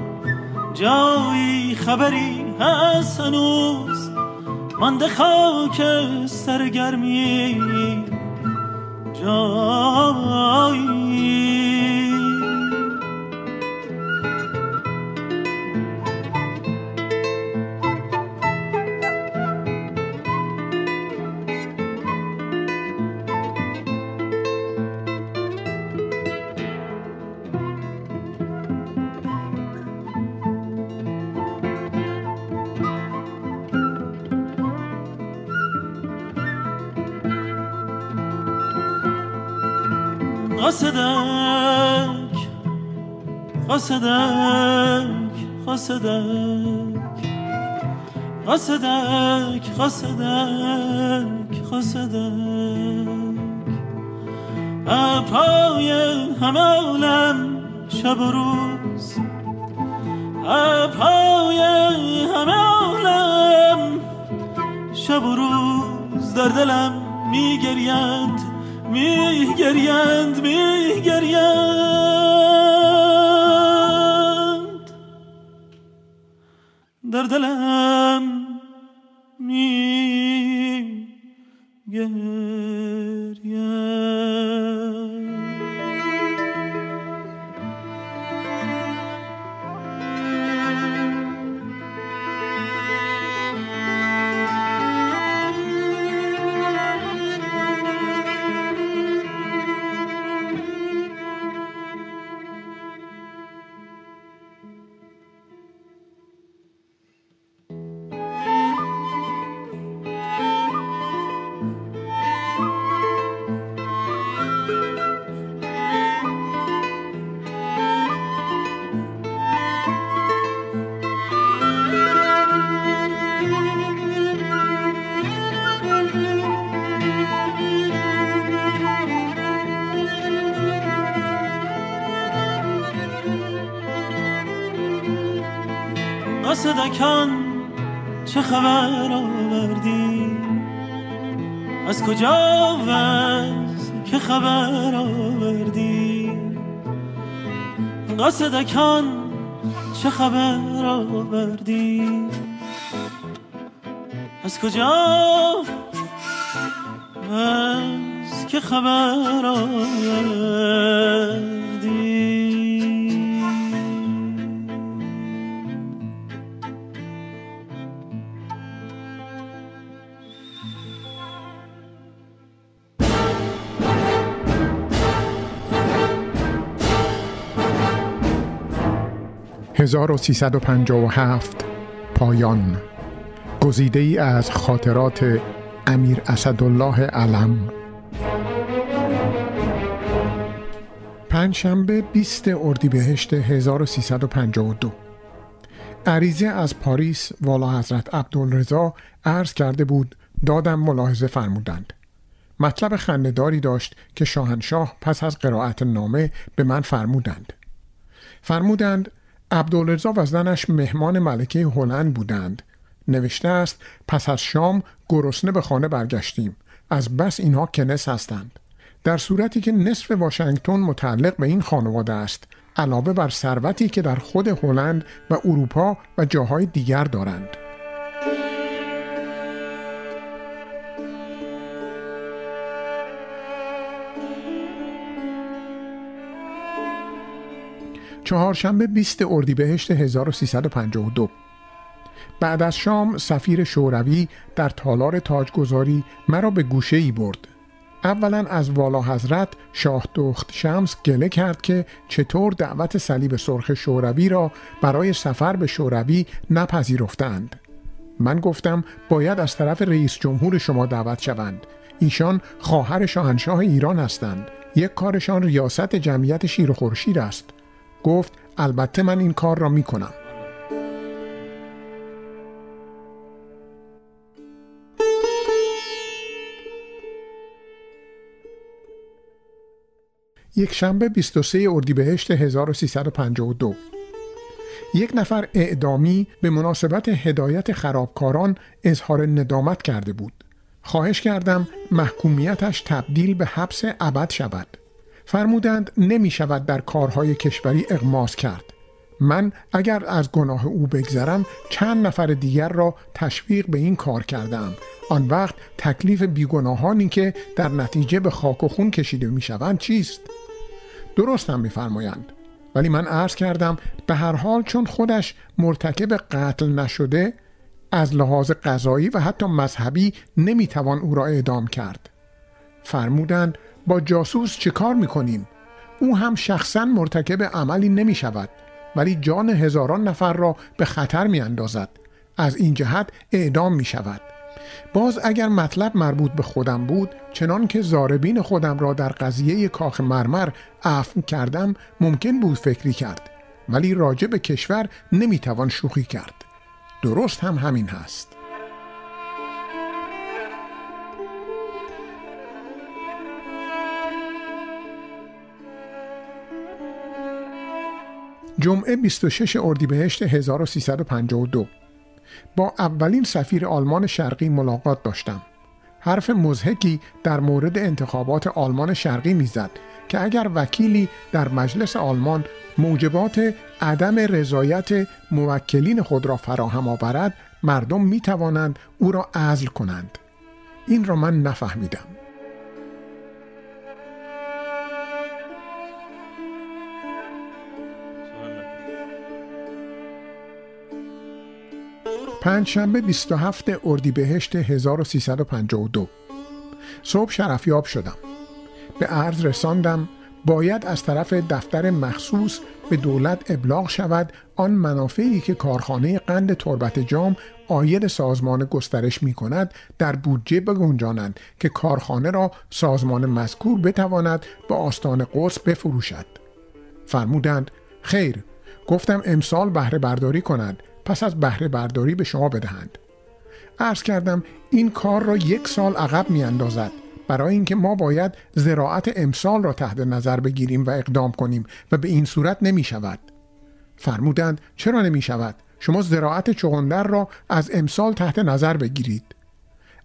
جایی؟ خبری هست هنوز؟ مانده خاک سرگرمی. جایی قصدک قصدکان چه خبر آوردی؟ از کجا؟ وز که خبر آوردی؟ «1357 پایان. گزیده ای از خاطرات امیر اسدالله علم. پنجشنبه 20 اردیبهشت 1352 عریضه از پاریس والا حضرت عبدالرضا عرض کرده بود دادم ملاحظه فرمودند. مطلب خندهداری داشت که شاهنشاه پس از قرائت نامه به من فرمودند. فرمودند عبدالرضا و زنش مهمان ملکه هلند بودند. نوشته است پس از شام گرسنه به خانه برگشتیم. از بس اینها کنس هستند. در صورتی که نصف واشنگتن متعلق به این خانواده است علاوه بر ثروتی که در خود هلند و اروپا و جاهای دیگر دارند. چهارشنبه 20 اردیبهشت 1352 بعد از شام سفیر شوروی در تالار تاجگذاری مرا به گوشه ای برد. اولا از والا حضرت شاه دخت شمس گله کرد که چطور دعوت صلیب سرخ شوروی را برای سفر به شوروی نپذیرفتند. من گفتم باید از طرف رئیس جمهور شما دعوت شوند. ایشان خواهر شاهنشاه ایران هستند. یک کارشان ریاست جمعیت شیر و خورشید است. گفت البته من این کار را می کنم یک شنبه 23 اردیبهشت 1352 یک نفر اعدامی به مناسبت هدایت خرابکاران اظهار ندامت کرده بود. خواهش کردم محکومیتش تبدیل به حبس ابد شود. فرمودند نمی شود در کارهای کشوری اغماس کرد. من اگر از گناه او بگذرم چند نفر دیگر را تشویق به این کار کردم. آن وقت تکلیف بیگناهانی که در نتیجه به خاک و خون کشیده می شوند چیست؟ درست هم میفرمایند. ولی من عرض کردم به هر حال چون خودش مرتکب قتل نشده از لحاظ قضایی و حتی مذهبی نمی‌توان او را اعدام کرد. فرمودند با جاسوس چه کار می‌کنیم؟ او هم شخصا مرتکب عملی نمی شود ولی جان هزاران نفر را به خطر می اندازد. از این جهت اعدام می شود باز اگر مطلب مربوط به خودم بود چنان که زاربین خودم را در قضیه کاخ مرمر عفو کردم ممکن بود فکری کرد ولی راجع به کشور نمی‌توان شوخی کرد درست هم همین هست جمعه 26 اردیبهشت 1352 با اولین سفیر آلمان شرقی ملاقات داشتم. حرف مزهکی در مورد انتخابات آلمان شرقی می‌زد که اگر وکیلی در مجلس آلمان موجبات عدم رضایت موکلین خود را فراهم آورد مردم می توانند او را عزل کنند. این را من نفهمیدم. پنجشنبه 27 اردیبهشت 1352 صبح شرفیاب شدم. به عرض رساندم باید از طرف دفتر مخصوص به دولت ابلاغ شود آن منافعی که کارخانه قند تربت جام آید سازمان گسترش می کند در بودجه بگنجانند که کارخانه را سازمان مذکور بتواند به آستان قدس بفروشد. فرمودند خیر گفتم امسال بهره برداری کنند پس از بهره برداری به شما بدهند. عرض کردم این کار را یک سال عقب می اندازد برای اینکه ما باید زراعت امسال را تحت نظر بگیریم و اقدام کنیم و به این صورت نمی شود فرمودند چرا نمی شود شما زراعت چغندر را از امسال تحت نظر بگیرید.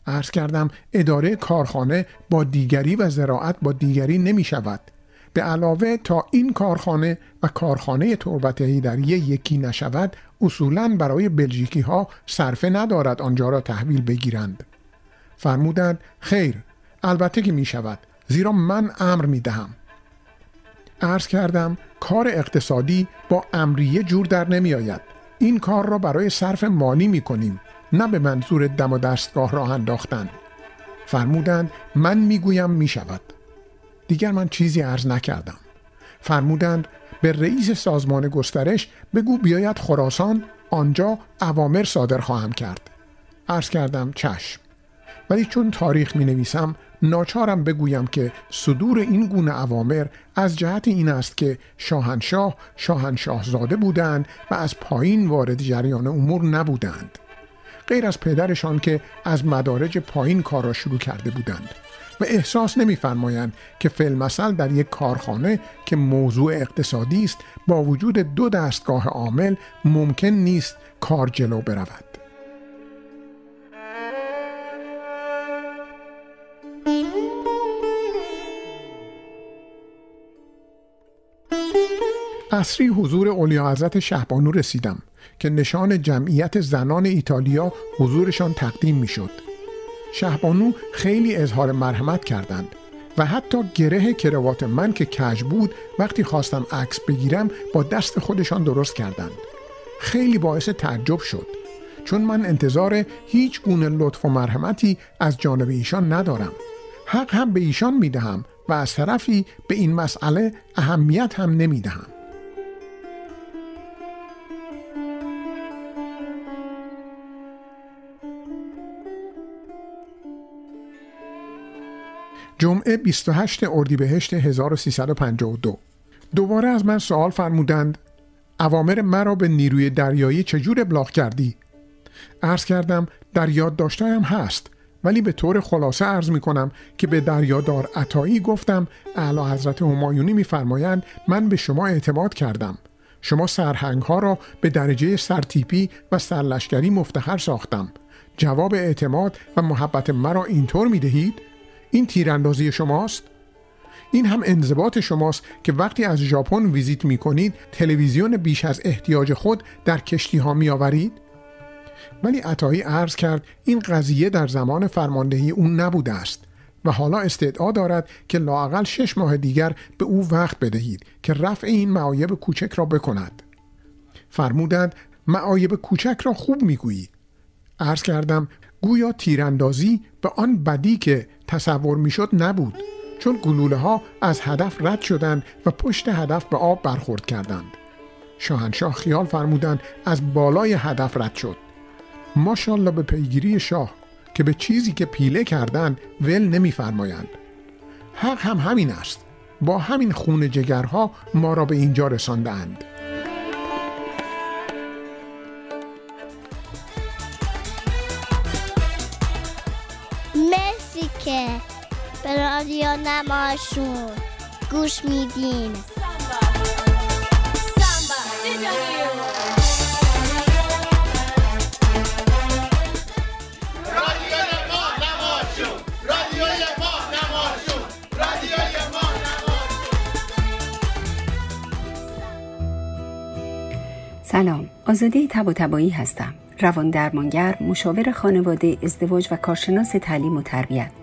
عرض کردم اداره کارخانه با دیگری و زراعت با دیگری نمی شود به علاوه تا این کارخانه و کارخانه تربت هیدری یکی نشود اصولا برای بلژیکی ها صرفه ندارد آنجا را تحویل بگیرند. فرمودند خیر البته که می شود زیرا من امر می دهم. عرض کردم کار اقتصادی با امریه جور در نمی آید. این کار را برای صرف مالی می کنیم نه به منظور دم و دستگاه راه انداختن. فرمودند من می‌گویم می شود. دیگر من چیزی عرض نکردم. فرمودند به رئیس سازمان گسترش بگو بیاید خراسان آنجا اوامر صادر خواهم کرد. عرض کردم چشم. ولی چون تاریخ می نویسم ناچارم بگویم که صدور این گونه اوامر از جهت این است که شاهنشاه شاهنشاهزاده بودند و از پایین وارد جریان امور نبودند. غیر از پدرشان که از مدارج پایین کار را شروع کرده بودند. و احساس نمیفرمایند که فیلمسل در یک کارخانه که موضوع اقتصادی است با وجود دو دستگاه عامل ممکن نیست کار جلو برود اصری حضور اولیا حضرت شهبانو رسیدم که نشان جمعیت زنان ایتالیا حضورشان تقدیم می شد. شهبانو خیلی اظهار مرحمت کردند و حتی گره کروات من که کج بود وقتی خواستم عکس بگیرم با دست خودشان درست کردند. خیلی باعث تعجب شد چون من انتظار هیچ گونه لطف و مرحمتی از جانب ایشان ندارم. حق هم به ایشان می دهم و از طرفی به این مسئله اهمیت هم نمی جمعه 28 اردیبهشت 1352 دوباره از من سوال فرمودند اوامر مرا به نیروی دریایی چجور ابلاغ کردی؟ عرض کردم در یادداشتهایم هست ولی به طور خلاصه عرض می کنم که به دریادار عطایی گفتم اعلی حضرت همایونی میفرمایند من به شما اعتماد کردم شما سرهنگ ها را به درجه سرتیپی و سرلشکری مفتخر ساختم جواب اعتماد و محبت مرا اینطور می دهید؟ این تیراندازی شماست؟ این هم انضباط شماست که وقتی از ژاپن ویزیت می کنید تلویزیون بیش از احتیاج خود در کشتی ها می آورید؟ ولی عطایی عرض کرد این قضیه در زمان فرماندهی اون نبوده است و حالا استدعا دارد که لاقل شش ماه دیگر به او وقت بدهید که رفع این معایب کوچک را بکند فرمودند معایب کوچک را خوب می‌گویی عرض کردم گویا تیراندازی به آن بدی که تصور می‌شد نبود چون گلوله ها از هدف رد شدند و پشت هدف به آب برخورد کردند. شاهنشاه خیال فرمودند از بالای هدف رد شد. ماشاءالله به پیگیری شاه که به چیزی که پیله کردند ول نمیفرمایند. حق هم همین است. با همین خون جگرها ما را به اینجا رساندند به رادیو نماشون گوش میدین. سلام آزاده تب و تبایی هستم. روان درمانگر مشاور خانواده ازدواج و کارشناس تعلیم و تربیت.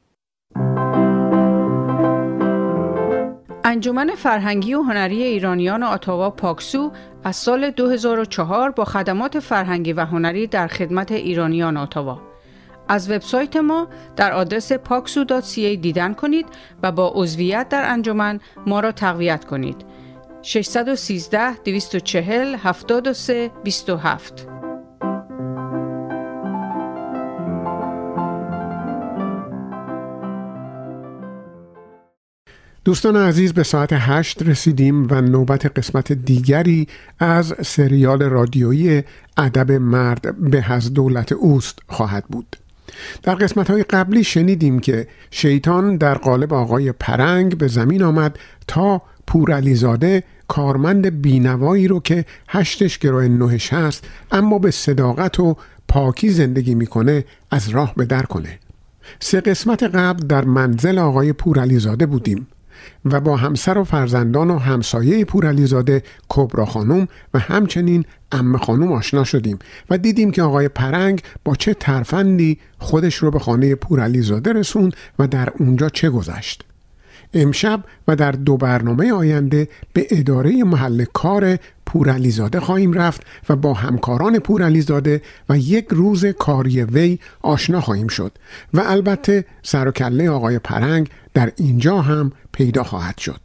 انجمن فرهنگی و هنری ایرانیان آتاوا پاکسو از سال 2004 با خدمات فرهنگی و هنری در خدمت ایرانیان آتاوا از وبسایت ما در آدرس paksu.ca دیدن کنید و با عضویت در انجمن ما را تقویت کنید. 613 240 73 27 دوستان عزیز به ساعت هشت رسیدیم و نوبت قسمت دیگری از سریال رادیویی ادب مرد به از دولت اوست خواهد بود. در قسمت های قبلی شنیدیم که شیطان در قالب آقای پرنگ به زمین آمد تا پورعلیزاده کارمند بینوایی رو که هشتش گروه نهش هست اما به صداقت و پاکی زندگی می‌کنه از راه به در کنه سه قسمت قبل در منزل آقای پورعلیزاده بودیم و با همسر و فرزندان و همسایه پورعلیزاده کبرا خانم و همچنین ام خانم آشنا شدیم و دیدیم که آقای پرنگ با چه ترفندی خودش رو به خانه پورعلیزاده رسوند و در اونجا چه گذشت. امشب و در دو برنامه آینده به اداره محل کار پورعلیزاده خواهیم رفت و با همکاران پورعلیزاده و یک روز کاری وی آشنا خواهیم شد و البته سر و کله آقای پرنگ در اینجا هم پیدا خواهد شد.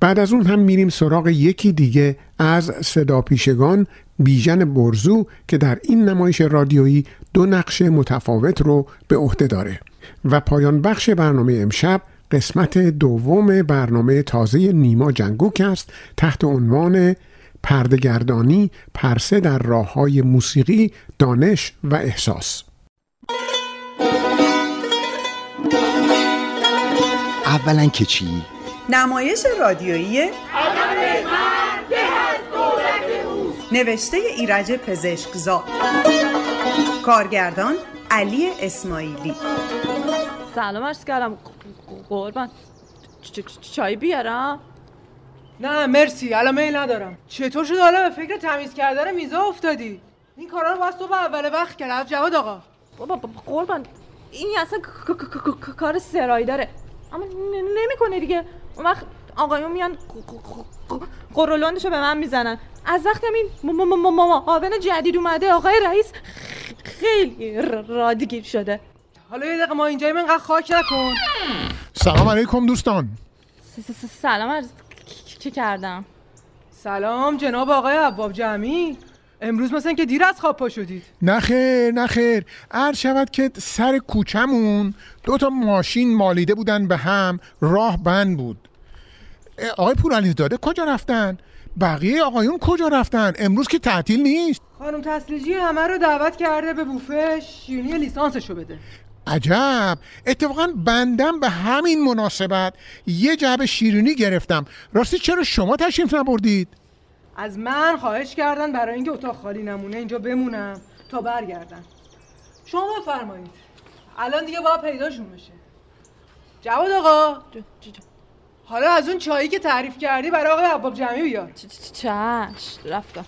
بعد از اون هم میریم سراغ یکی دیگه از صدا پیشگان بیژن برزو که در این نمایش رادیویی دو نقش متفاوت رو به عهده داره و پایان بخش برنامه امشب قسمت دوم برنامه تازه نیما جنگوک است تحت عنوان پردگردانی پرسه در راه های موسیقی دانش و احساس. اولا که چی؟ نمایش رادیویی نوشته ایرج پزشکزاد. کارگردان علی اسماعیلی. سلام عرض کردم. قربان. چای بیارم؟ نه مرسی. الان میل ندارم. چطور شد حالا به فکر تمیز کردن میزا افتادی؟ این کارا رو باید صبح اول وقت کرد. جواد آقا. بابا قربان. این اصلا کار سرایی داره. اما نمی‌کنه دیگه. اون وقت آقایون میان قرولندشو به من می‌زنن. از وقتی این معاون جدید اومده آقای رئیس خیلی رادگیر شده. حالا یه دقیقه ما اینجا من خاک نکن. سلام علیکم دوستان. سلام عرض چی کردم؟ سلام جناب آقای عباب جمعی امروز مثلا که دیر از خواب پا شدید. نخیر نخیر عرض شود که سر کوچمون دو تا ماشین مالیده بودن به هم راه بند بود. آقای پورعلی داده کجا رفتن؟ بقیه آقایون کجا رفتن؟ امروز که تعطیل نیست. خانم تسلیجی همه رو دعوت کرده به بوفه شیرینی لیسانسشو بده. عجب. اتفاقا بندم به همین مناسبت. یه جعبه شیرینی گرفتم. راستی چرا شما تشریف نبردید؟ از من خواهش کردن برای اینکه اتاق خالی نمونه اینجا بمونم تا برگردن شما بفرمایید. الان دیگه باید پیداشون بشه. جواد آقا. حالا از اون چایی که تعریف کردی برای آقای عباب جمعی بیار. چش رفتم.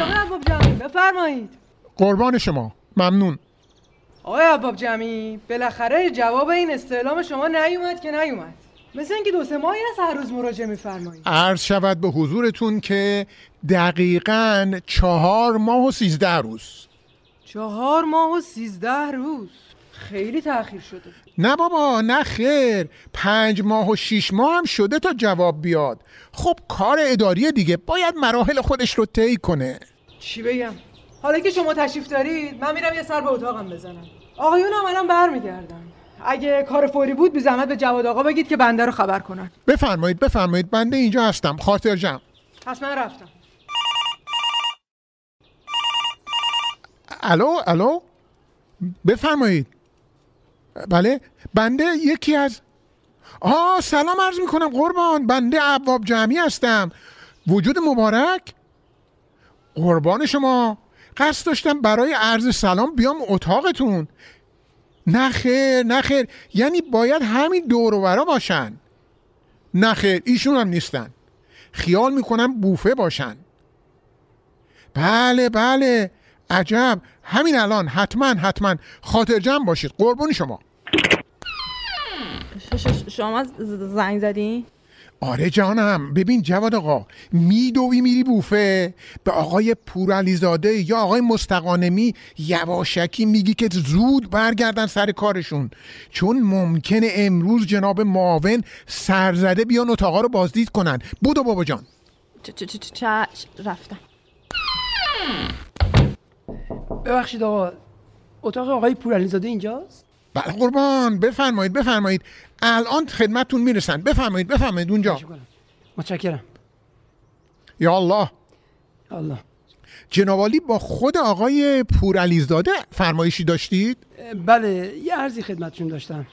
آقای عباب جمعی بفرمایید. قربان شما. ممنون. آقای عباب جمعی بالاخره جواب این استعلام شما نیومد که نیومد. مثل اینکه دو سه ماهی از هر روز مراجعه میفرمایید. عرض شود به حضورتون که دقیقا چهار ماه و سیزده روز. چهار ماه و سیزده روز. خیلی تأخیر شده. نه بابا نه خیر. پنج ماه و شیش ماه هم شده تا جواب بیاد. خب کار اداری دیگه باید مراحل خودش رو طی کنه. چی بگم؟ حالا که شما تشریف دارید من میرم یه سر به اتاقم بزنم. آقایون هم الان برمیگردن. اگه کار فوری بود بی زحمت به جواد آقا بگید که بنده رو خبر کنن. بفرمایید بفرمایید. بنده اینجا هستم. خاطر جمع. پس من رفتم. الو الو؟ بفرمایید. بله. بنده یکی از آه سلام عرض می‌کنم قربان. بنده عواب جمعی هستم. وجود مبارک. قربان شما. قصد داشتم برای عرض سلام بیام اتاقتون. نخیر نخیر یعنی باید همین دور و باشن. نخیر ایشون هم نیستن. خیال می‌کنم بوفه باشن. بله بله. عجب. همین الان. حتما حتما. خاطر جمع باشید. قربون شما. شما زنگ زدین؟ آره جانم. ببین جواد آقا میدوی میری بوفه. به آقای پورعلیزاده یا آقای مستقانمی یواشکی میگی که زود برگردن سر کارشون. چون ممکنه امروز جناب معاون سرزده بیان اتاقا رو بازدید کنن. بودو بابا جان. رفتم. ببخشید آقا اتاق آقای پورعلیزاده اینجاست؟ بله قربان. بفرمایید بفرمایید. الان خدمتتون می‌رسن. بفرمایید بفرمایید اونجا. متشکرم. یا الله. الله. جنابالی با خود آقای پورعلیزاده فرمایشی داشتید؟ بله یه عرضی خدمتشون داشتم.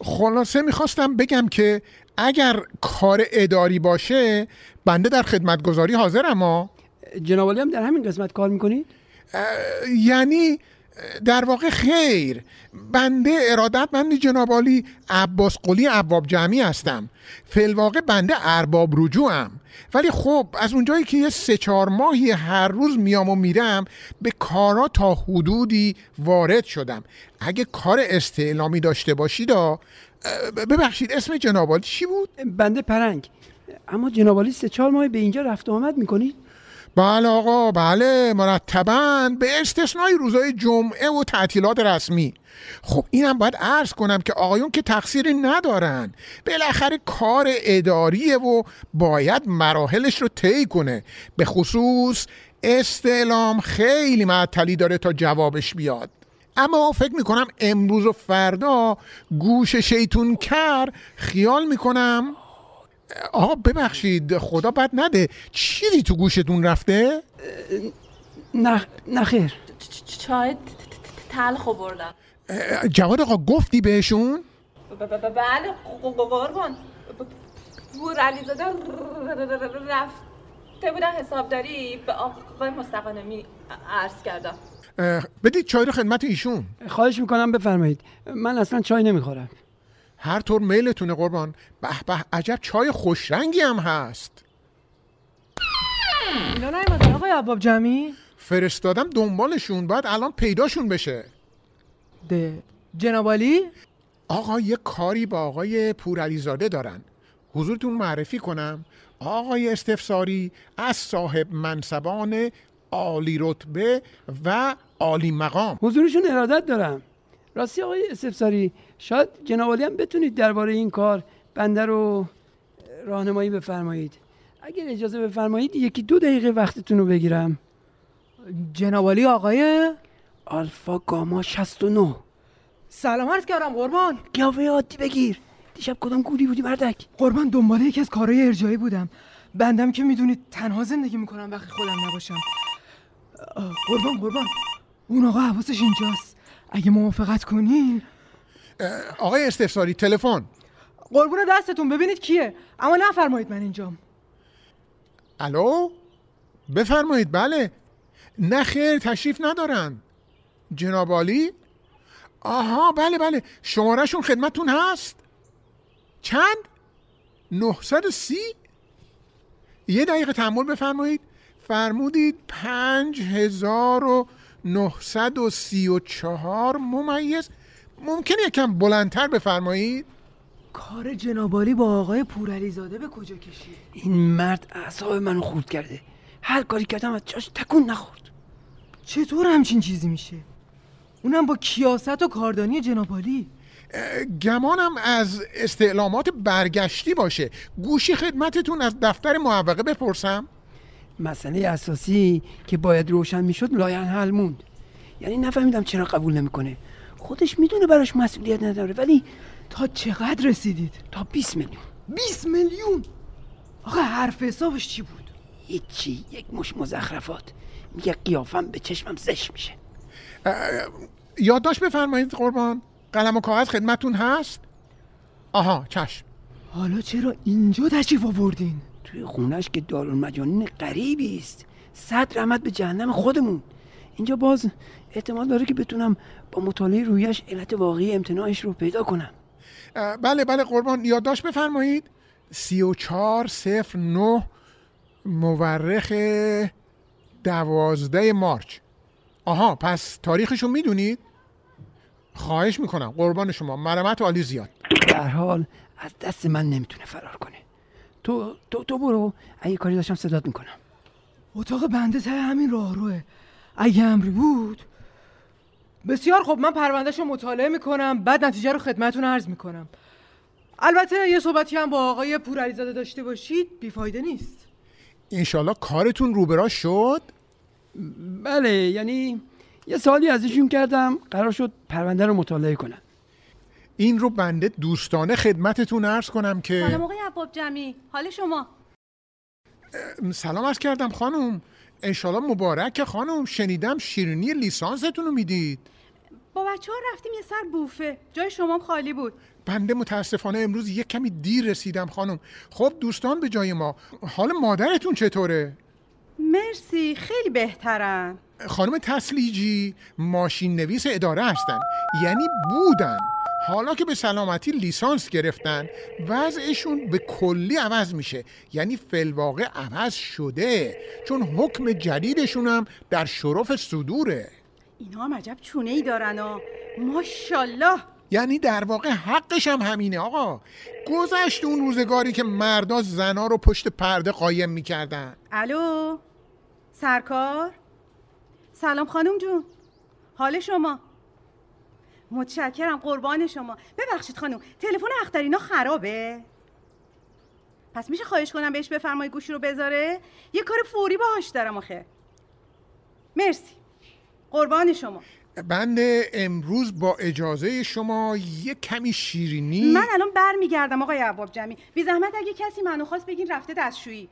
خلاصه می‌خواستم بگم که اگر کار اداری باشه بنده در خدمتگذاری حاضرم ها. جنابالی هم در همین قسمت کار می‌کنید؟ یعنی در واقع خیر. بنده ارادتمند جنابالی عباس قلی عباب جمعی هستم. فلواقع بنده ارباب رجوعم. ولی خب از اونجایی که یه سه چهار ماهی هر روز میام و میرم به کارا تا حدودی وارد شدم. اگه کار استعلامی داشته باشید ببخشید اسم جنابالی چی بود؟ بنده پرنگ. اما جنابالی سه چهار ماه به اینجا رفت و آمد می‌کنید بله آقا بله مرتبا. به استثنای روزهای جمعه و تعطیلات رسمی. خب اینم باید عرض کنم که آقایون که تقصیری ندارن. بالاخره کار اداریه و باید مراحلش رو طی کنه. به خصوص استعلام خیلی معطلی داره تا جوابش بیاد. اما فکر می‌کنم امروز و فردا گوش شیطون کر خیال می‌کنم آقا ببخشید خدا بد نده. چیزی تو گوشتون رفته؟ نه نه خیر. چ- چای تلخ بردم جواد آقا گفتی بهشون؟ بله قربان. بور علیزاده رفته بودن حسابداری به آقای مستقانمی عرض کردم. بدید چای رو خدمت ایشون. خواهش می‌کنم بفرمایید. من اصلا چای نمی‌خورم. هر طور میلتونه قربان. به به عجب چای خوشرنگی هم هست. اینا نیومدن آقای عباب جمعی فرستادم دنبالشون باید الان پیداشون بشه. ده. جنابالی آقا یه کاری با آقای پورعلیزاده دارن. حضورتون معرفی کنم. آقای استفساری از صاحب منصبان عالی رتبه و عالی مقام. حضورشون ارادت دارم. راستی آقای استفساری شاید جنابالی هم بتونید درباره این کار بنده رو راهنمایی بفرمایید. اگر اجازه بفرمایید یکی دو دقیقه وقتتون رو بگیرم. جنابالی آقای؟ آلفا گاما 69 سلام عرض کردم قربان. قیافه عادی بگیر. دیشب کدام گولی بودی مردک؟ قربان دنبال یکی از کارهای ارجایی بودم. بندم که می‌دونید تنها زندگی می‌کنم وقتی خودم نباشم. قربان قربان. اون آقا حواسش اینجاست. اگه موافقت کنین آقای استفساری تلفن. قربون دستتون ببینید کیه. اما نفرمایید من اینجام. الو؟ بفرمایید بله. نه خیر تشریف ندارن. جناب عالی؟ آها بله بله. شمارهشون خدمتون هست. چند؟ 930 یه دقیقه تحمل بفرمایید. فرمودید پنج هزار و 934 ممیز ممکن یکم بلندتر بفرمایید؟ کار جنابالی با آقای پورعلیزاده به کجا کشید؟ این مرد اعصاب منو خورد کرده. هر کاری کردم از جاش تکون نخورد. چطور همچین چیزی میشه؟ اونم با کیاست و کاردانی جنابالی؟ گمانم از استعلامات برگشتی باشه. گوشی خدمتتون از دفتر معوقه بپرسم. مسئله اساسی که باید روشن می‌شد لاین حل موند. یعنی نفهمیدم چرا قبول نمی‌کنه. خودش می‌دونه براش مسئولیت نداره. ولی تا چقدر رسیدید؟ تا 20 میلیون. 20 میلیون؟ آقا حرف حسابش چی بود؟ هیچی یک مش مزخرفات. میگه قیافم به چشمم زش میشه. یادداشت بفرمایید قربان. قلم و کاغذ خدمتون هست؟ آها چشم. حالا چرا اینجا تشریف آوردین؟ توی خونش که دارالمجانین غریبی است. صد رحمت به جهنم خودمون. اینجا باز احتمال داره که بتونم با مطالعه رویش علت واقعی امتناعش رو پیدا کنم. بله بله قربان. یادداشت بفرمایید. سی و چار صفر نه مورخ دوازده مارچ. آها پس تاریخشو می‌دونید؟ خواهش می‌کنم. قربان شما. مرمت عالی زیاد. در حال از دست من نمی‌تونه فرار کنه. تو تو تو برو. اگه کاری داشتم صدات می‌کنم. اتاق بنده ته همین راهروه. اگه امری بود بسیار خب من پروندهش رو مطالعه می‌کنم بعد نتیجه رو خدمتون عرض می‌کنم. البته یه صحبتی هم با آقای پورعلیزاده داشته باشید بیفایده نیست. انشالله کارتون روبرا شد؟ بله یعنی یه سوالی ازشون کردم قرار شد پرونده رو مطالعه کنن. این رو بنده دوستانه خدمتتون عرض کنم که سلام آقای عباب جمعی حال شما؟ سلام عرض کردم خانم. انشالله مبارک خانم شنیدم شیرینی لیسانستون رو می‌دید. با بچه ها رفتیم یه سر بوفه. جای شما خالی بود. بنده متاسفانه امروز یک کمی دیر رسیدم خانم. خب دوستان به جای ما حال مادرتون چطوره؟ مرسی خیلی بهترن. خانم تسلیجی ماشین نویس اداره هستن یعنی بودن. حالا که به سلامتی لیسانس گرفتن وضعشون به کلی عوض میشه. یعنی فلواقع عوض شده. چون حکم جدیدشون هم در شرف صدوره. اینا هم عجب چونه ای دارن و ماشالله یعنی در واقع حقش هم همینه آقا. گذشت اون روزگاری که مردا زنا رو پشت پرده قایم می‌کردن. الو؟ سرکار؟ سلام خانم جون. حال شما؟ متشکرم قربان شما. ببخشید خانم تلفن اخترینا خرابه. پس میشه خواهش کنم بهش بفرمای گوشی رو بذاره؟ یه کار فوری باهاش دارم آخه. مرسی. قربان شما. بنده امروز با اجازه شما یه کمی شیرینی من الان برمیگردم آقای عباب جمعی بی زحمت اگه کسی منو خواست بگین رفته دستشویی.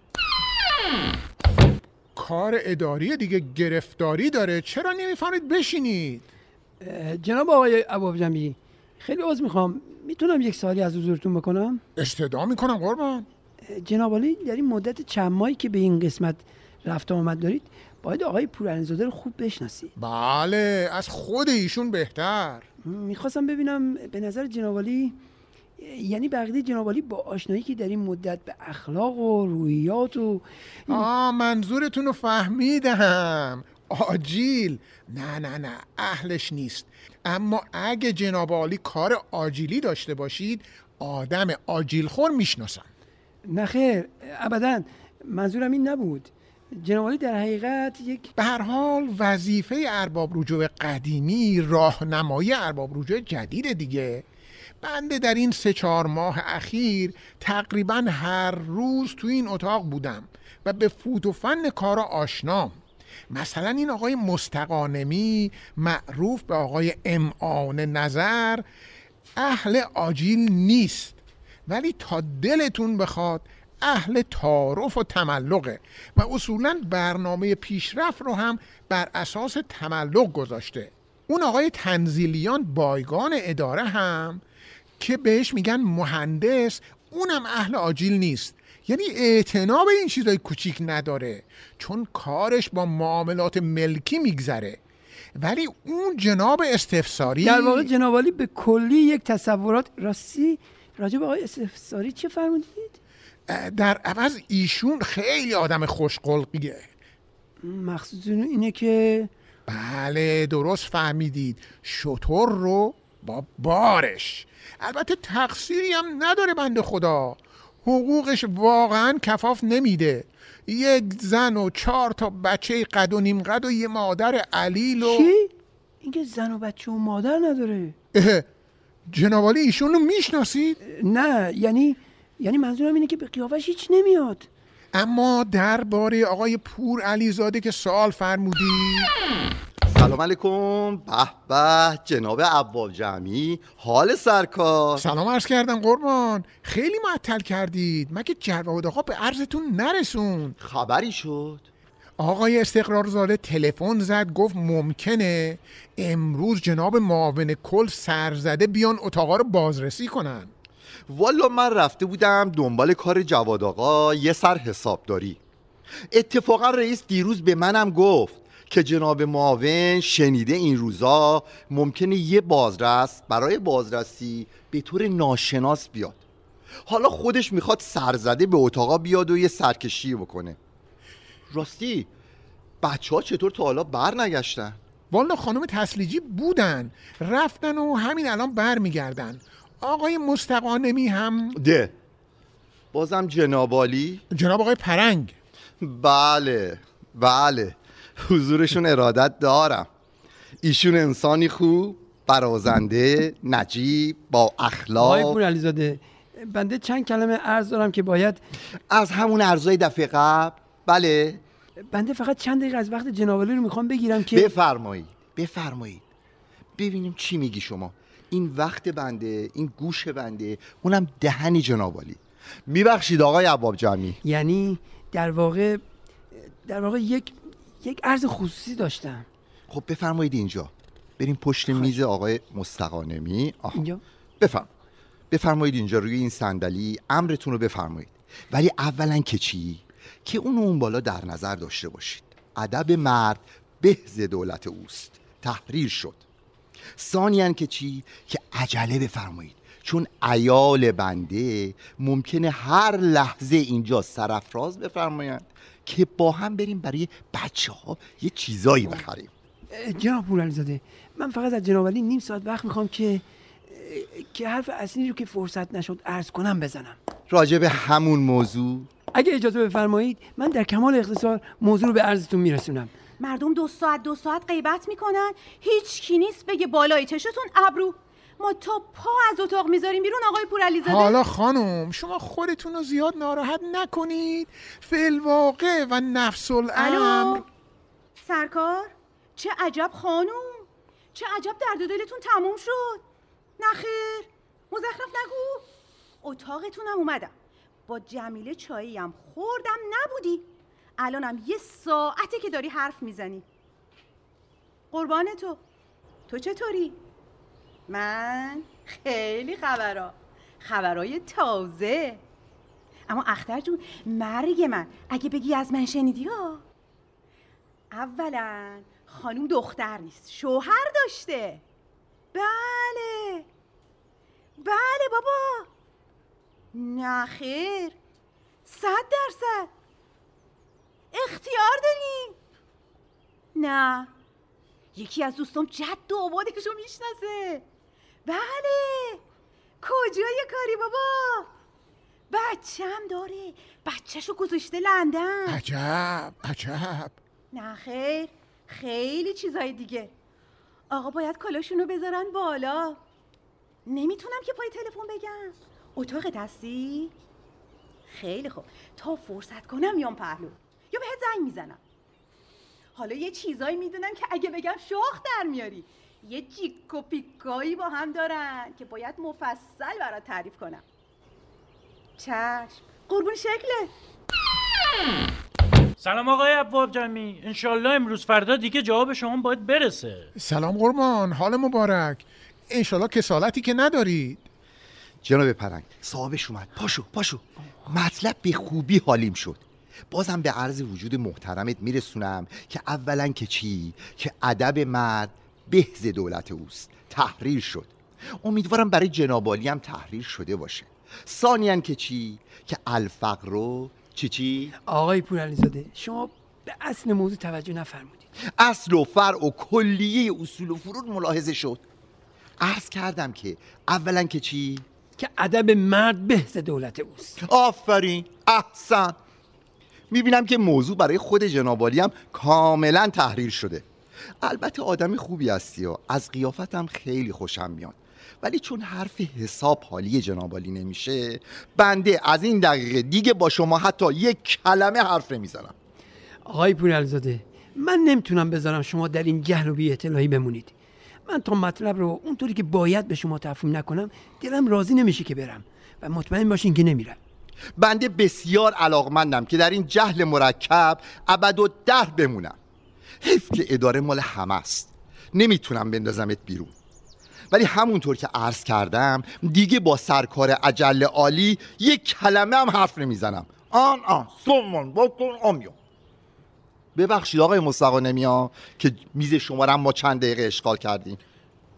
کار اداری دیگه گرفتاری داره. چرا نمی‌فهمید بشینید؟ جناب آقای عباب جمعی خیلی عذر می‌خوام. می‌تونم یک سوالی از حضورتون بکنم؟ استدعا می‌کنم قربان. جناب عالی در این مدت چند ماهی که به این قسمت رفت و آمد دارید باید آقای پورعلیزاده رو خوب بشناسی. بله از خود ایشون بهتر. می‌خواستم ببینم به نظر جناب عالی یعنی بقیده جناب عالی با آشنایی که در این مدت به اخلاق و روحیات و آه منظورتون رو فهمیدم. آجیل. نه نه نه اهلش نیست. اما اگه جناب عالی کار آجیلی داشته باشید آدم آجیل خور می‌شناسم نخیر ابدا. منظورم این نبود. جناب در حقیقت یک به هر حال وظیفه ارباب رجوع قدیمی راهنمایی ارباب رجوع جدید دیگه. بنده در این سه چهار ماه اخیر تقریبا هر روز تو این اتاق بودم و به فوت و فن کارا آشنام مثلا این آقای مستقانمی معروف به آقای امعان نظر اهل آجیل نیست ولی تا دلتون بخواد اهل تعارف و تملقه و اصولا برنامه پیشرفت رو هم بر اساس تملق گذاشته. اون آقای تنزیلیان بایگان اداره هم که بهش میگن مهندس اونم اهل آجیل نیست. یعنی اعتنا به این چیزای کوچیک نداره چون کارش با معاملات ملکی میگذره. ولی اون جناب استفساری در واقع جناب به کلی یک تصورات راستی. راجع به آقای استفساری چه فرمودید؟ در عوض ایشون خیلی آدم خوشقلقیه. مقصودتون اینه که بله درست فهمیدید. شطور رو با بارش. البته تقصیری هم نداره بنده خدا. حقوقش واقعا کفاف نمیده. یک زن و چهار تا بچه قد و نیم قد و یه مادر علیل و چی؟ اینکه زن و بچه و مادر نداره. جنابالی ایشون رو می‌شناسید؟ نه یعنی یعنی منظورم اینه که به قیافش هیچ نمیاد. اما درباره آقای پور علیزاده که سوال فرمودی؟ سلام علیکم. به به جناب عباب جمعی حال سرکار. سلام عرض کردم قربان. خیلی معطل کردید. مگه جواد آقا به عرضتون نرسون؟ خبری شد. آقای استقرارزاده تلفن زد گفت ممکنه امروز جناب معاون کل سرزده بیان اتاقا رو بازرسی کنن. والا من رفته بودم دنبال کار جواد آقا یه سر حسابداری. اتفاقا رئیس دیروز به منم گفت که جناب معاون شنیده این روزا ممکنه یه بازرس برای بازرسی به طور ناشناس بیاد. حالا خودش می‌خواد سرزده به اتاقا بیاد و یه سرکشی بکنه. راستی بچه ها چطور تا حالا بر نگشتن؟ والا خانم تسلیجی بودن رفتن و همین الان بر میگردن آقای مستقانمی هم ده. بازم جنابالی جناب آقای پرنگ. بله بله. حضورشون ارادت دارم. ایشون انسانی خوب برازنده نجیب با آقای اخلاق. پور علیزاده بنده چند کلمه عرض دارم که باید از همون ارزای دفعه قبل. بله. بنده فقط چند دقیقه از وقت جنابالی رو می‌خوام بگیرم که بفرمایید بفرمایید. ببینیم چی میگی شما. این وقت بنده این گوش بنده اونم دهنی جنابالی میبخشید آقای عباب جمعی یعنی در واقع در واقع یک یک عرض خصوصی داشتم. خب بفرمایید اینجا. بریم پشت میز آقای مستقانمی. آها. اینجا؟ بفرم. بفرمایید اینجا روی این صندلی امرتون رو بفرمایید. ولی اولا که چی؟ که اون اون بالا در نظر داشته باشید. ادب مرد بهز دولت اوست. تحریر شد. ثانیا که چی؟ که عجله بفرمایید. چون ایال بنده ممکنه هر لحظه اینجا سرفراز بفرمایند که با هم بریم برای بچه ها یه چیزایی بخریم. جناب پور علیزاده من فقط از جناب علی نیم ساعت وقت می‌خوام که که حرف اصلی رو که فرصت نشد عرض کنم بزنم. راجع به همون موضوع؟ اگه اجازه بفرمایید من در کمال اختصار موضوع رو به عرضتون میرسونم. مردم دو ساعت دو ساعت غیبت می‌کنن. هیچ کی نیست بگه بالای چشتون ابرو. ما تا پا از اتاق می‌ذاریم بیرون آقای پورعلیزاده حالا خانم شما خودتون رو زیاد ناراحت نکنید. فلواقع و نفس الامر. سرکار؟ چه عجب خانوم چه عجب درد و دلتون تموم شد. نخیر. مزخرف نگو. اتاقتونم اومدم. با جمیله چایی هم خوردم. نبودی. الانم یه ساعته که داری حرف می‌زنی. قربان تو. تو چطوری؟ من خیلی خبرا. خبرای تازه. اما اختر جون مرگ من. اگه بگی از من شنیدی ها. اولا خانوم دختر نیست. شوهر داشته. بله. بله بابا. نه خیر. صد درصد. اختیار داریم نه. یکی از دوستام جد و آبادشو می‌شناسه. بله. کجای کاری بابا؟ بچم داره. بچهشو گذاشته لندن. عجب عجب. نه خیر. خیلی چیزای دیگه. آقا باید کلاشونو بذارن بالا. نمی‌تونم که پای تلفن بگم. اتاق هستی؟ خیلی خوب. تا فرصت کنم میام پهلو. یا بهت زنگ می‌زنم. حالا یه چیزایی می‌دونم که اگه بگم شاخ در میاری. یه جیک و پیکایی با هم دارن که باید مفصل برات تعریف کنم. چشم. قربون شکله سلام آقای ابواب جمعی انشالله امروز فردا دیگه جواب شما باید برسه. سلام قربان. حال مبارک. انشالله کسالتی که ندارید. جناب پرنگ صاحبش اومد. پاشو پاشو. مطلب به خوبی حالیم شد. بازم به عرض وجود محترمت میرسونم که اولا که چی؟ که ادب مرد بهز دولت اوست. تحریر شد. امیدوارم برای جنابالی هم تحریر شده باشه. ثانیا که چی؟ که الفقر رو چی چی؟ آقای پور علیزاده شما به اصل موضوع توجه نفرمودید. اصل و فرع و کلیه اصول و فروض ملاحظه شد. عرض کردم که اولا که چی؟ که ادب مرد بهز دولت اوست. آفرین احسن. می‌بینم که موضوع برای خود جنابالی هم کاملا تحریر شده. البته آدم خوبی هستی و از قیافتم خیلی خوشم میاد. ولی چون حرف حساب حالی جنابالی نمیشه بنده از این دقیقه دیگه با شما حتی یک کلمه حرف نمی‌زنم. آقای پور علیزاده من نمی‌تونم بذارم شما در این جهل و بی بمونید. من تا مطلب رو اونطوری که باید به شما تفهیم نکنم دلم راضی نمیشه که برم. و مطمئن باشین که نمیرم. بنده بسیار علاقمندم که در این جهل مرکب ابد و در بمونم. حیف که اداره مال همه است. نمی‌تونم بندازمت بیرون. ولی همونطور که عرض کردم دیگه با سرکار عجل عالی یک کلمه هم حرف نمی‌زنم. آن آن سومون بکن آمیون ببخشید آقای مستقانمی ها که میز شما ما چند دقیقه اشغال کردیم.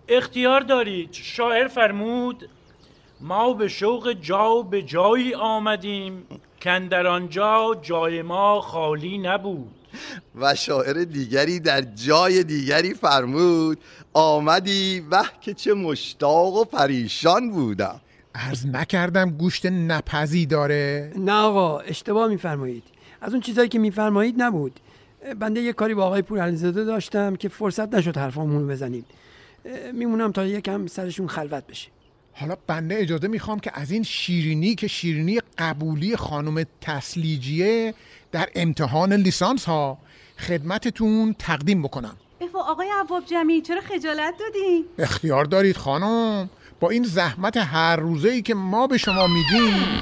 اختیار دارید. شاعر فرمود ما به شوق جا به جایی آمدیم کن در آنجا جای ما خالی نبود. و شاعر دیگری در جای دیگری فرمود آمدی وه که چه مشتاق و پریشان بودم. عرض نکردم گوشت نپزی داره. نه آقا اشتباه میفرمایید. از اون چیزایی که میفرمایید نبود. بنده یه کاری با آقای پور علیزاده داشتم که فرصت نشد حرفامون بزنیم میمونم تا یکم سرشون خلوت بشه. حالا بنده اجازه می‌خوام که از این شیرینی که شیرینی قبولی خانم تسلیجیه در امتحان لیسانس ها خدمتتون تقدیم بکنم. آقای عواب جمعی چرا خجالت دادین؟ اختیار دارید خانم. با این زحمت هر روزه ای که ما به شما میدیم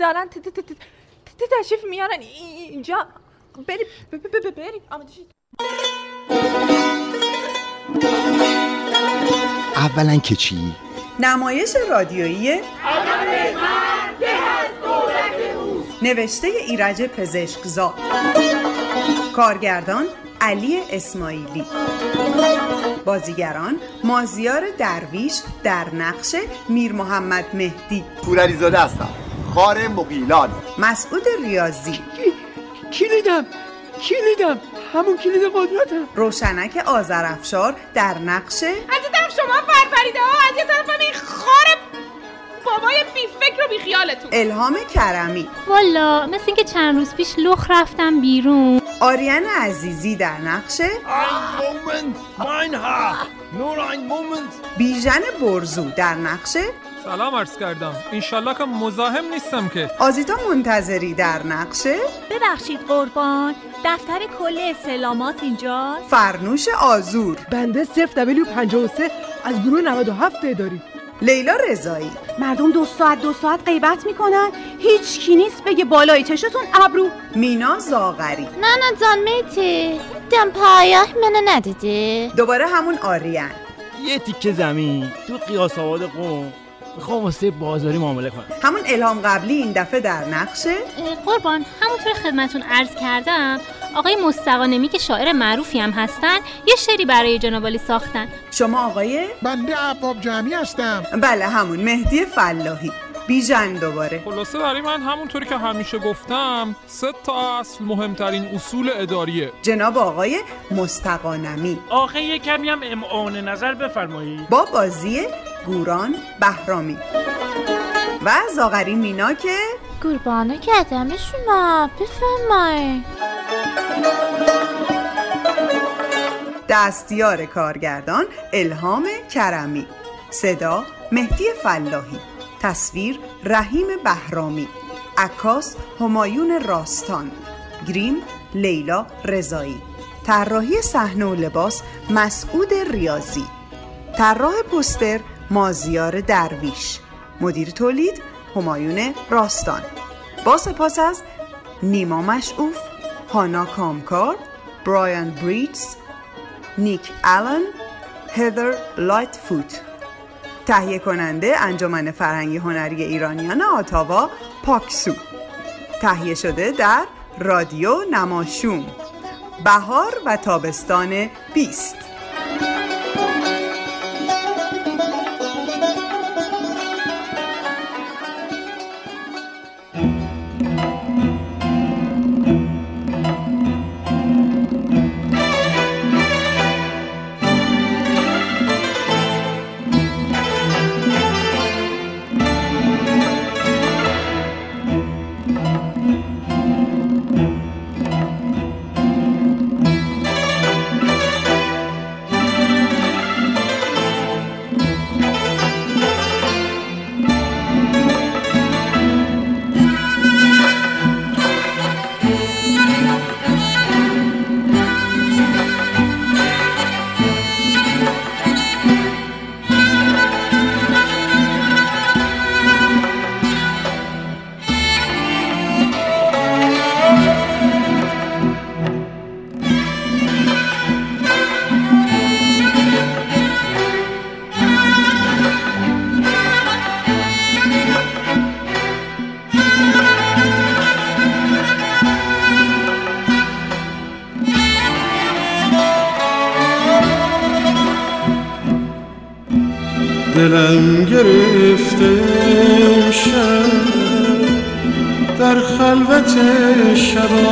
دارن تشریف میارن. اینجا. بریم بریم آماده شید اولا که چی؟ نمایش رادیویی نوشته ایرج پزشکزاد. کارگردان علی اسماعیلی. بازیگران مازیار درویش در نقش میر محمد مهدی. پورعلیزاده هستم. خار مقیلان مسعود ریاضی. کلیدم کلیدم همون کلید قدرتم روشنک آذرافشار در نقش از یه طرف شما فرفریده ها از یه طرف هم این خار بابای بی فکر و بی خیالتون الهام کرمی. والا مثل اینکه چند روز پیش لخ رفتم بیرون. آریان عزیزی در نقش بیژن برزو در نقش سلام عرض کردم. انشالله که مزاحم نیستم که. آزیتا منتظری در نقش ببخشید قربان. دفتر کل اصطلاحات اینجا؟ فرنوش آزور. بنده 0 دبلیو 53 از گروه 97 اداری لیلا رضایی. مردم دو ساعت دو ساعت غیبت می‌کنن. هیچ کی نیست بگه بالای چشتون ابرو. مینا زاغری. نه نه جان میتی. دم پایه منو ندیدی؟ دوباره همون آریان. یه تیکه زمین. تو قیاس آباد قوم. می‌خوام واسه بازاری معامله کنم. همون الهام قبلی این دفعه در نقشه؟ قربان. همونطور خدمتون عرض کردم آقای مستقانمی که شاعر معروفی هم هستن یه شعری برای جناب عالی ساختن. شما آقای؟ بنده عباب جمعی هستم. بله همون مهدی فلاحی. بیژن دوباره. خلاصه برای من همونطوری که همیشه گفتم سه تا اصل مهمترین اصول اداریه. جناب آقای مستقانمی آخه یه کمی هم امعان نظر بفرمایید با بازی گوران بهرامی. و زاغری مینا که قربانه کردمشونا بفرمایید دستیار کارگردان الهام کرمی. صدا مهدی فلاحی. تصویر رحیم بهرامی. عکاس همایون راستان. گریم لیلا رضایی. طراحی صحنه و لباس مسعود ریاضی. طراح پوستر مازیار درویش. مدیر تولید همایون راستان. با سپاس از نیما مشعوف هانا کامکار برایان بریدز نیک آلن لایت فوت، تهیه کننده انجمن فرهنگی هنری ایرانیان آتاوا پاکسو. تهیه شده در رادیو نماشوم. بهار و تابستان 20 Shadow.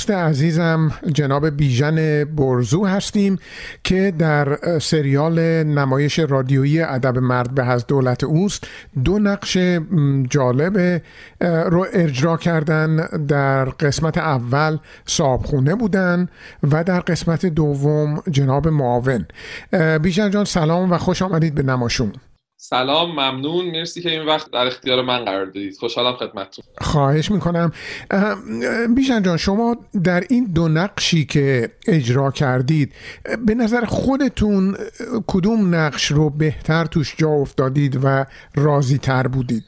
دوست عزیزم جناب بیژن برزو هستیم که در سریال نمایش رادیویی ادب مرد به از دولت اوست. دو نقش جالب رو اجرا کردن. در قسمت اول صابخونه بودن و در قسمت دوم جناب معاون. بیژن جان سلام و خوش آمدید به نماشون. سلام ممنون. مرسی که این وقت در اختیار من قرار دادید. خوشحالم خدمتتون. خواهش می‌کنم. بیژن جان شما در این دو نقشی که اجرا کردید به نظر خودتون کدوم نقش رو بهتر توش جا افتادید و راضی تر بودید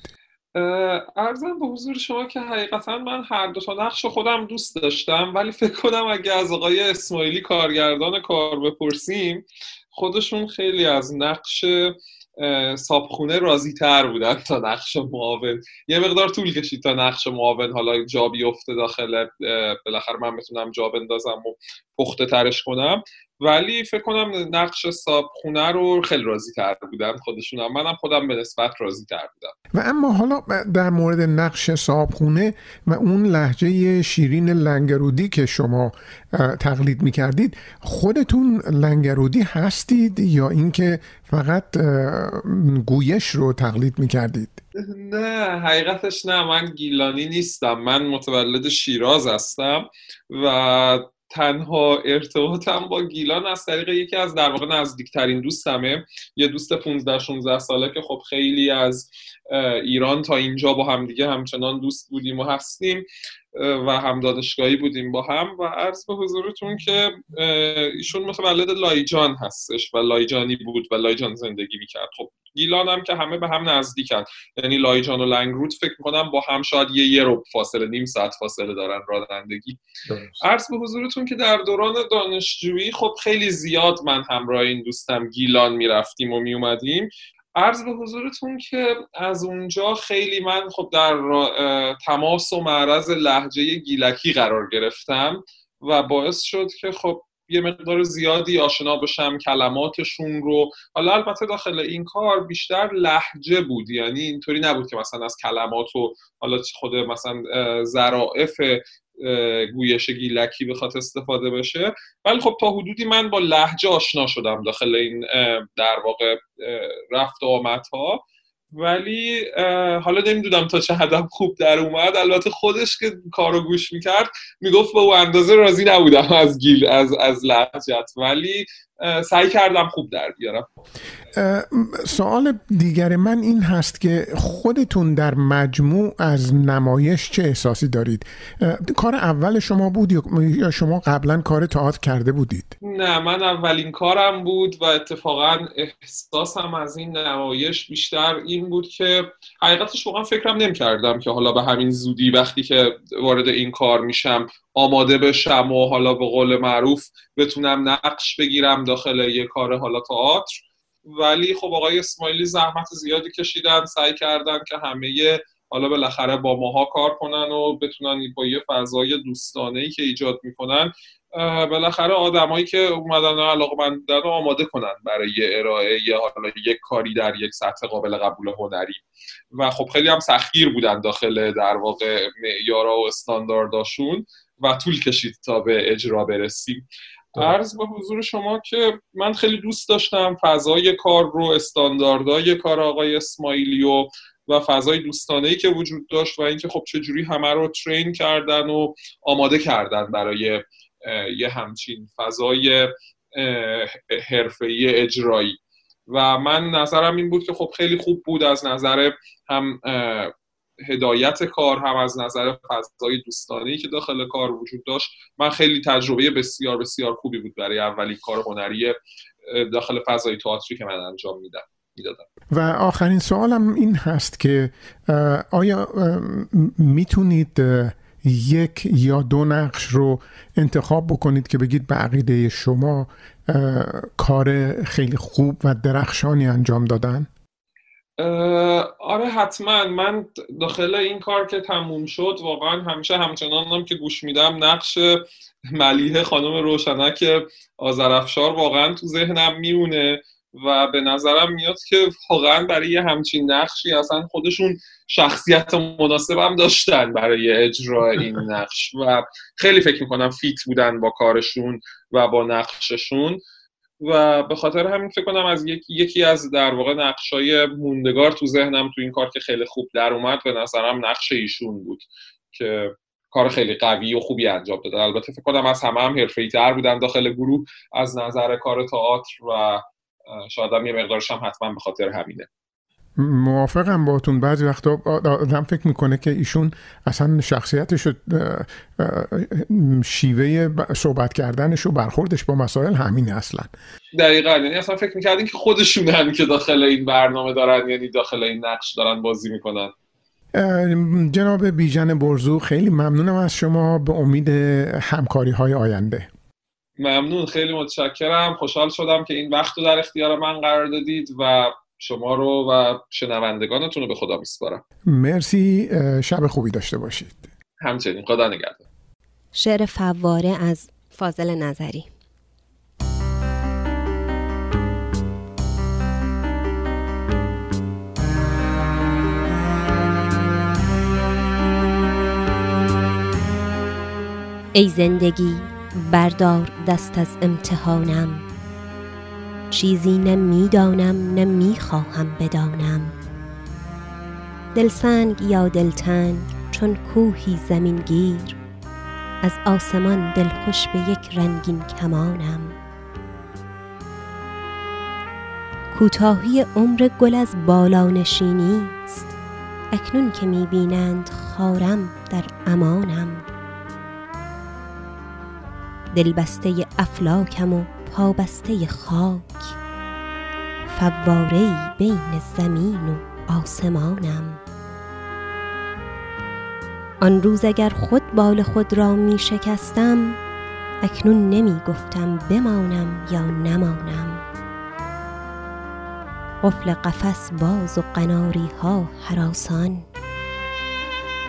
ارزم به حضور شما که حقیقتا من هر دو تا نقش خودم دوست داشتم ولی فکر کنم اگه از آقای اسماعیلی کارگردان کار بپرسیم خودشون خیلی از نقش صابخونه راضی تر بودن تا نقش معاون. یه مقدار طول کشید تا نقش معاون حالا جا بیفته داخل بالاخره من بتونم جا بندازم و پخته ترش کنم. ولی فکر کنم نقش صابخونه رو خیلی راضی تر بودن خودشونم منم خودم به نسبت راضی تر بودم. و اما حالا در مورد نقش صابخونه و اون لحجه شیرین لنگرودی که شما تقلید می‌کردید خودتون لنگرودی هستید یا اینکه فقط گویش رو تقلید می‌کردید؟ نه حقیقتش نه. من گیلانی نیستم. من متولد شیراز هستم و تنها ارتباطم با گیلان از طریق یکی از در واقع نزدیکترین دوستمه. یه دوست 15 16 ساله که خب خیلی از ایران تا اینجا با هم دیگه همچنان دوست بودیم و هستیم. و هم دانشگاهی بودیم با هم و عرض به حضورتون که ایشون متولد لایجان هستش و لایجانی بود و لایجان زندگی می‌کرد. خب گیلان هم که همه به هم نزدیکن یعنی لایجان و لنگرود فکر می‌کنم با هم شاید یه یه رو فاصله نیم ساعت فاصله دارن رانندگی. عرض به حضورتون که در دوران دانشجویی خب خیلی زیاد من همراه این دوستم گیلان می‌رفتیم و میومدیم عرض به حضورتون که از اونجا خیلی من خب در تماس و معرض لحجه گیلکی قرار گرفتم و باعث شد که خب یه مقدار زیادی آشنا بشم کلماتشون رو. حالا البته داخل این کار بیشتر لحجه بود. یعنی اینطوری نبود که مثلا از کلمات و حالا خود مثلا ظرائف گویش گیلکی بخواد استفاده بشه. ولی خب تا حدودی من با لحجه آشنا شدم داخل این در واقع رفت و آمدها. ولی حالا نمی‌دونم تا چه حدم خوب در اومد. البته خودش که کارو گوش می‌کرد می‌گفت به او اندازه راضی نبودم از گیل از از لحجت ولی سعی کردم خوب در بیارم. سوال دیگر من این هست که خودتون در مجموع از نمایش چه احساسی دارید؟ کار اول شما بود یا شما قبلا کار تئاتر کرده بودید؟ نه من اولین کارم بود و اتفاقا احساسم از این نمایش بیشتر این بود که حقیقتش واقعا فکرم نمی کردم که حالا به همین زودی وقتی که وارد این کار میشم آماده بشم و حالا به قول معروف بتونم نقش بگیرم داخل یه کار حالا تئاتر. ولی خب آقای اسماعیلی زحمت زیادی کشیدن سعی کردن که همه حالا بالاخره با ماها کار کنن و بتونن با یه فضای دوستانه ای که ایجاد می‌کنن بالاخره آدمایی که اومدن علاقه مندن رو آماده کنن برای ارائه یه حالا یک کاری در یک سطح قابل قبول هنری. و خب خیلی هم سخیر بودن داخل در واقع معیارا و استاندارداشون. و طول کشید تا به اجرا برسیم. عرض به حضور شما که من خیلی دوست داشتم فضای کار رو استانداردهای کار آقای اسماعیلی و و فضای دوستانه ای که وجود داشت و اینکه خب چجوری همه رو ترین کردن و آماده کردن برای یه همچین فضای حرفه‌ای اجرایی. و من نظرم این بود که خب خیلی خوب بود از نظر هم هدایت کار هم از نظر فضای دوستانه که داخل کار وجود داشت من خیلی تجربه بسیار بسیار خوبی بود برای اولین کار هنری داخل فضای تئاتری که من انجام میدم و آخرین سوالم این هست که آیا می‌تونید یک یا دو نقش رو انتخاب بکنید که بگید به عقیده شما کار خیلی خوب و درخشانی انجام دادن؟ آره حتما. من داخل این کار که تموم شد واقعا همیشه همچنانم که گوش میدم نقش ملیه خانم روشنک آذرفشار واقعا تو ذهنم میمونه و به نظرم میاد که واقعا برای یه همچین نقشی اصلا خودشون شخصیت مناسبم داشتن برای اجرای این نقش. و خیلی فکر می‌کنم فیت بودن با کارشون و با نقششون. و به خاطر همین فکر کنم از یکی, یکی از در واقع نقشای موندگار تو ذهنم تو این کار که خیلی خوب در اومد به نظرم نقش ایشون بود که کار خیلی قوی و خوبی انجام داده. البته فکر کنم از همه هم حرفه‌ای تر بودن داخل گروه از نظر کار تئاتر و شاید هم یه مقدارش هم حتما به خاطر همینه. موافقم باتون بعضی وقتا آدم فکر می‌کنه که ایشون اصلا شخصیتش شیوه صحبت کردنش و برخوردش با مسائل همینه اصلا. دقیقا. یعنی اصلا فکر می‌کردین که خودشونن که داخل این برنامه دارن یعنی داخل این نقش دارن بازی می‌کنن. جناب بیژن برزو خیلی ممنونم از شما به امید همکاری های آینده. ممنون. خیلی متشکرم. خوشحال شدم که این وقت رو در اختیار من قرار دادید و شما رو و شنوندگانتون رو به خدا میسپارم. مرسی شب خوبی داشته باشید. همچنین خدا نگهدار. شعر فواره از فاضل نظری. ای زندگی بردار دست از امتحانم. چیزی نه می‌دانم نه می‌خواهم بدانم. دلسنگ یا دلتنگ چون کوهی زمین گیر. از آسمان دلخوش به یک رنگین کمانم. کوتاهی عمر گل از بالا نشینی است. اکنون که می‌بینند خارم در امانم. دلبسته افلاکم و پابسته خاک. فواره بین زمین و آسمانم. آن روز اگر خود بال خود را می شکستم اکنون نمی گفتم بمانم یا نمانم. قفل قفس باز و قناری ها حراسان.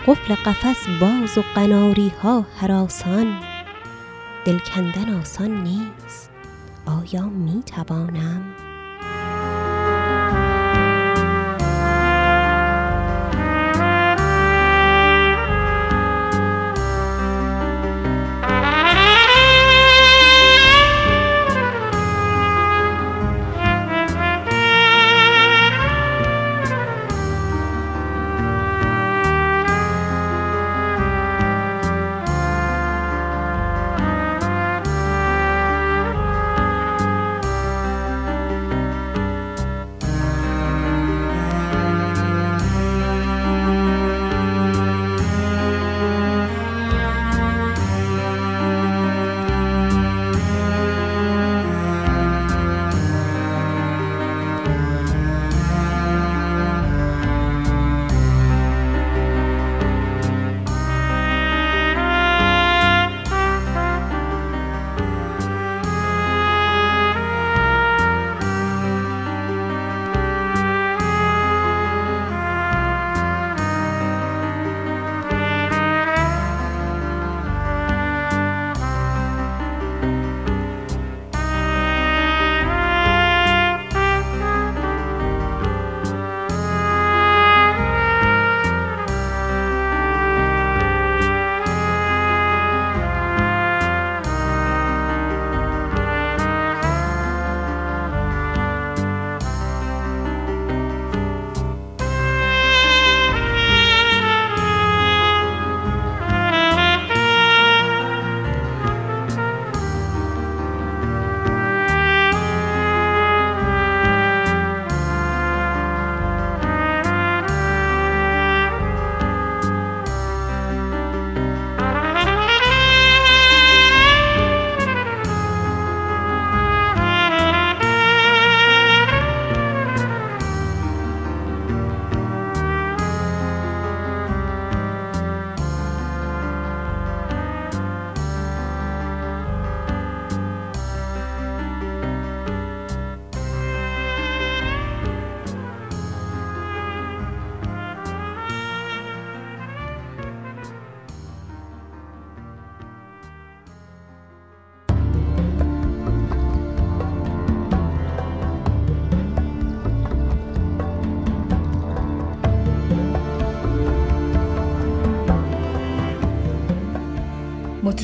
قفل قفس باز و قناری ها حراسان. دل کندن آسان نیست. آیا می توانم؟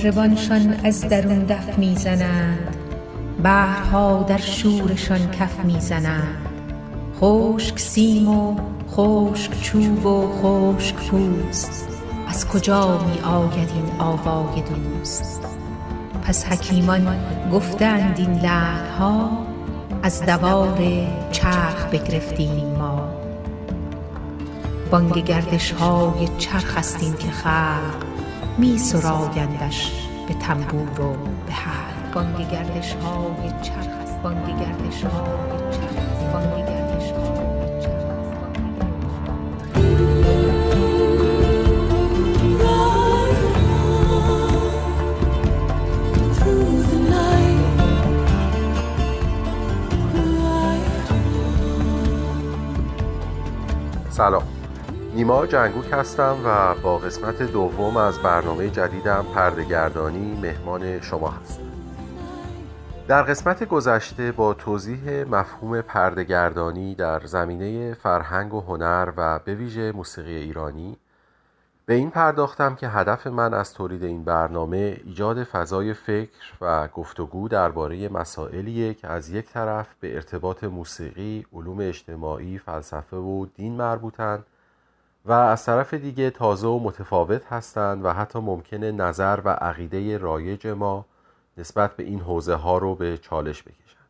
مطربانشان از درون دف می‌زنند. بحرها در شورشان کف می‌زنند. خشک سیم و خشک چوب و خشک پوست. از کجا می آید این آوای دوست؟ پس حکیمان گفتند این لعلها از دوار چرخ بگرفتیم ما. بانگ گردش های چرخ است که خلق. می سرایندش به تنبور و به حلق. بانگ گردش های چرخ است بانگ گردش های چرخ بانگ گردش های سلام. نیما جنگوک هستم و با قسمت دوم از برنامه جدیدم پردگردانی مهمان شما هستم. در قسمت گذشته با توضیح مفهوم پردگردانی در زمینه فرهنگ و هنر و به ویژه موسیقی ایرانی به این پرداختم که هدف من از تولید این برنامه ایجاد فضای فکر و گفتگو درباره مسائلیه که از یک طرف به ارتباط موسیقی، علوم اجتماعی، فلسفه و دین مربوطند و از طرف دیگه تازه و متفاوت هستند و حتی ممکنه نظر و عقیده رایج ما نسبت به این حوزه ها رو به چالش بکشن.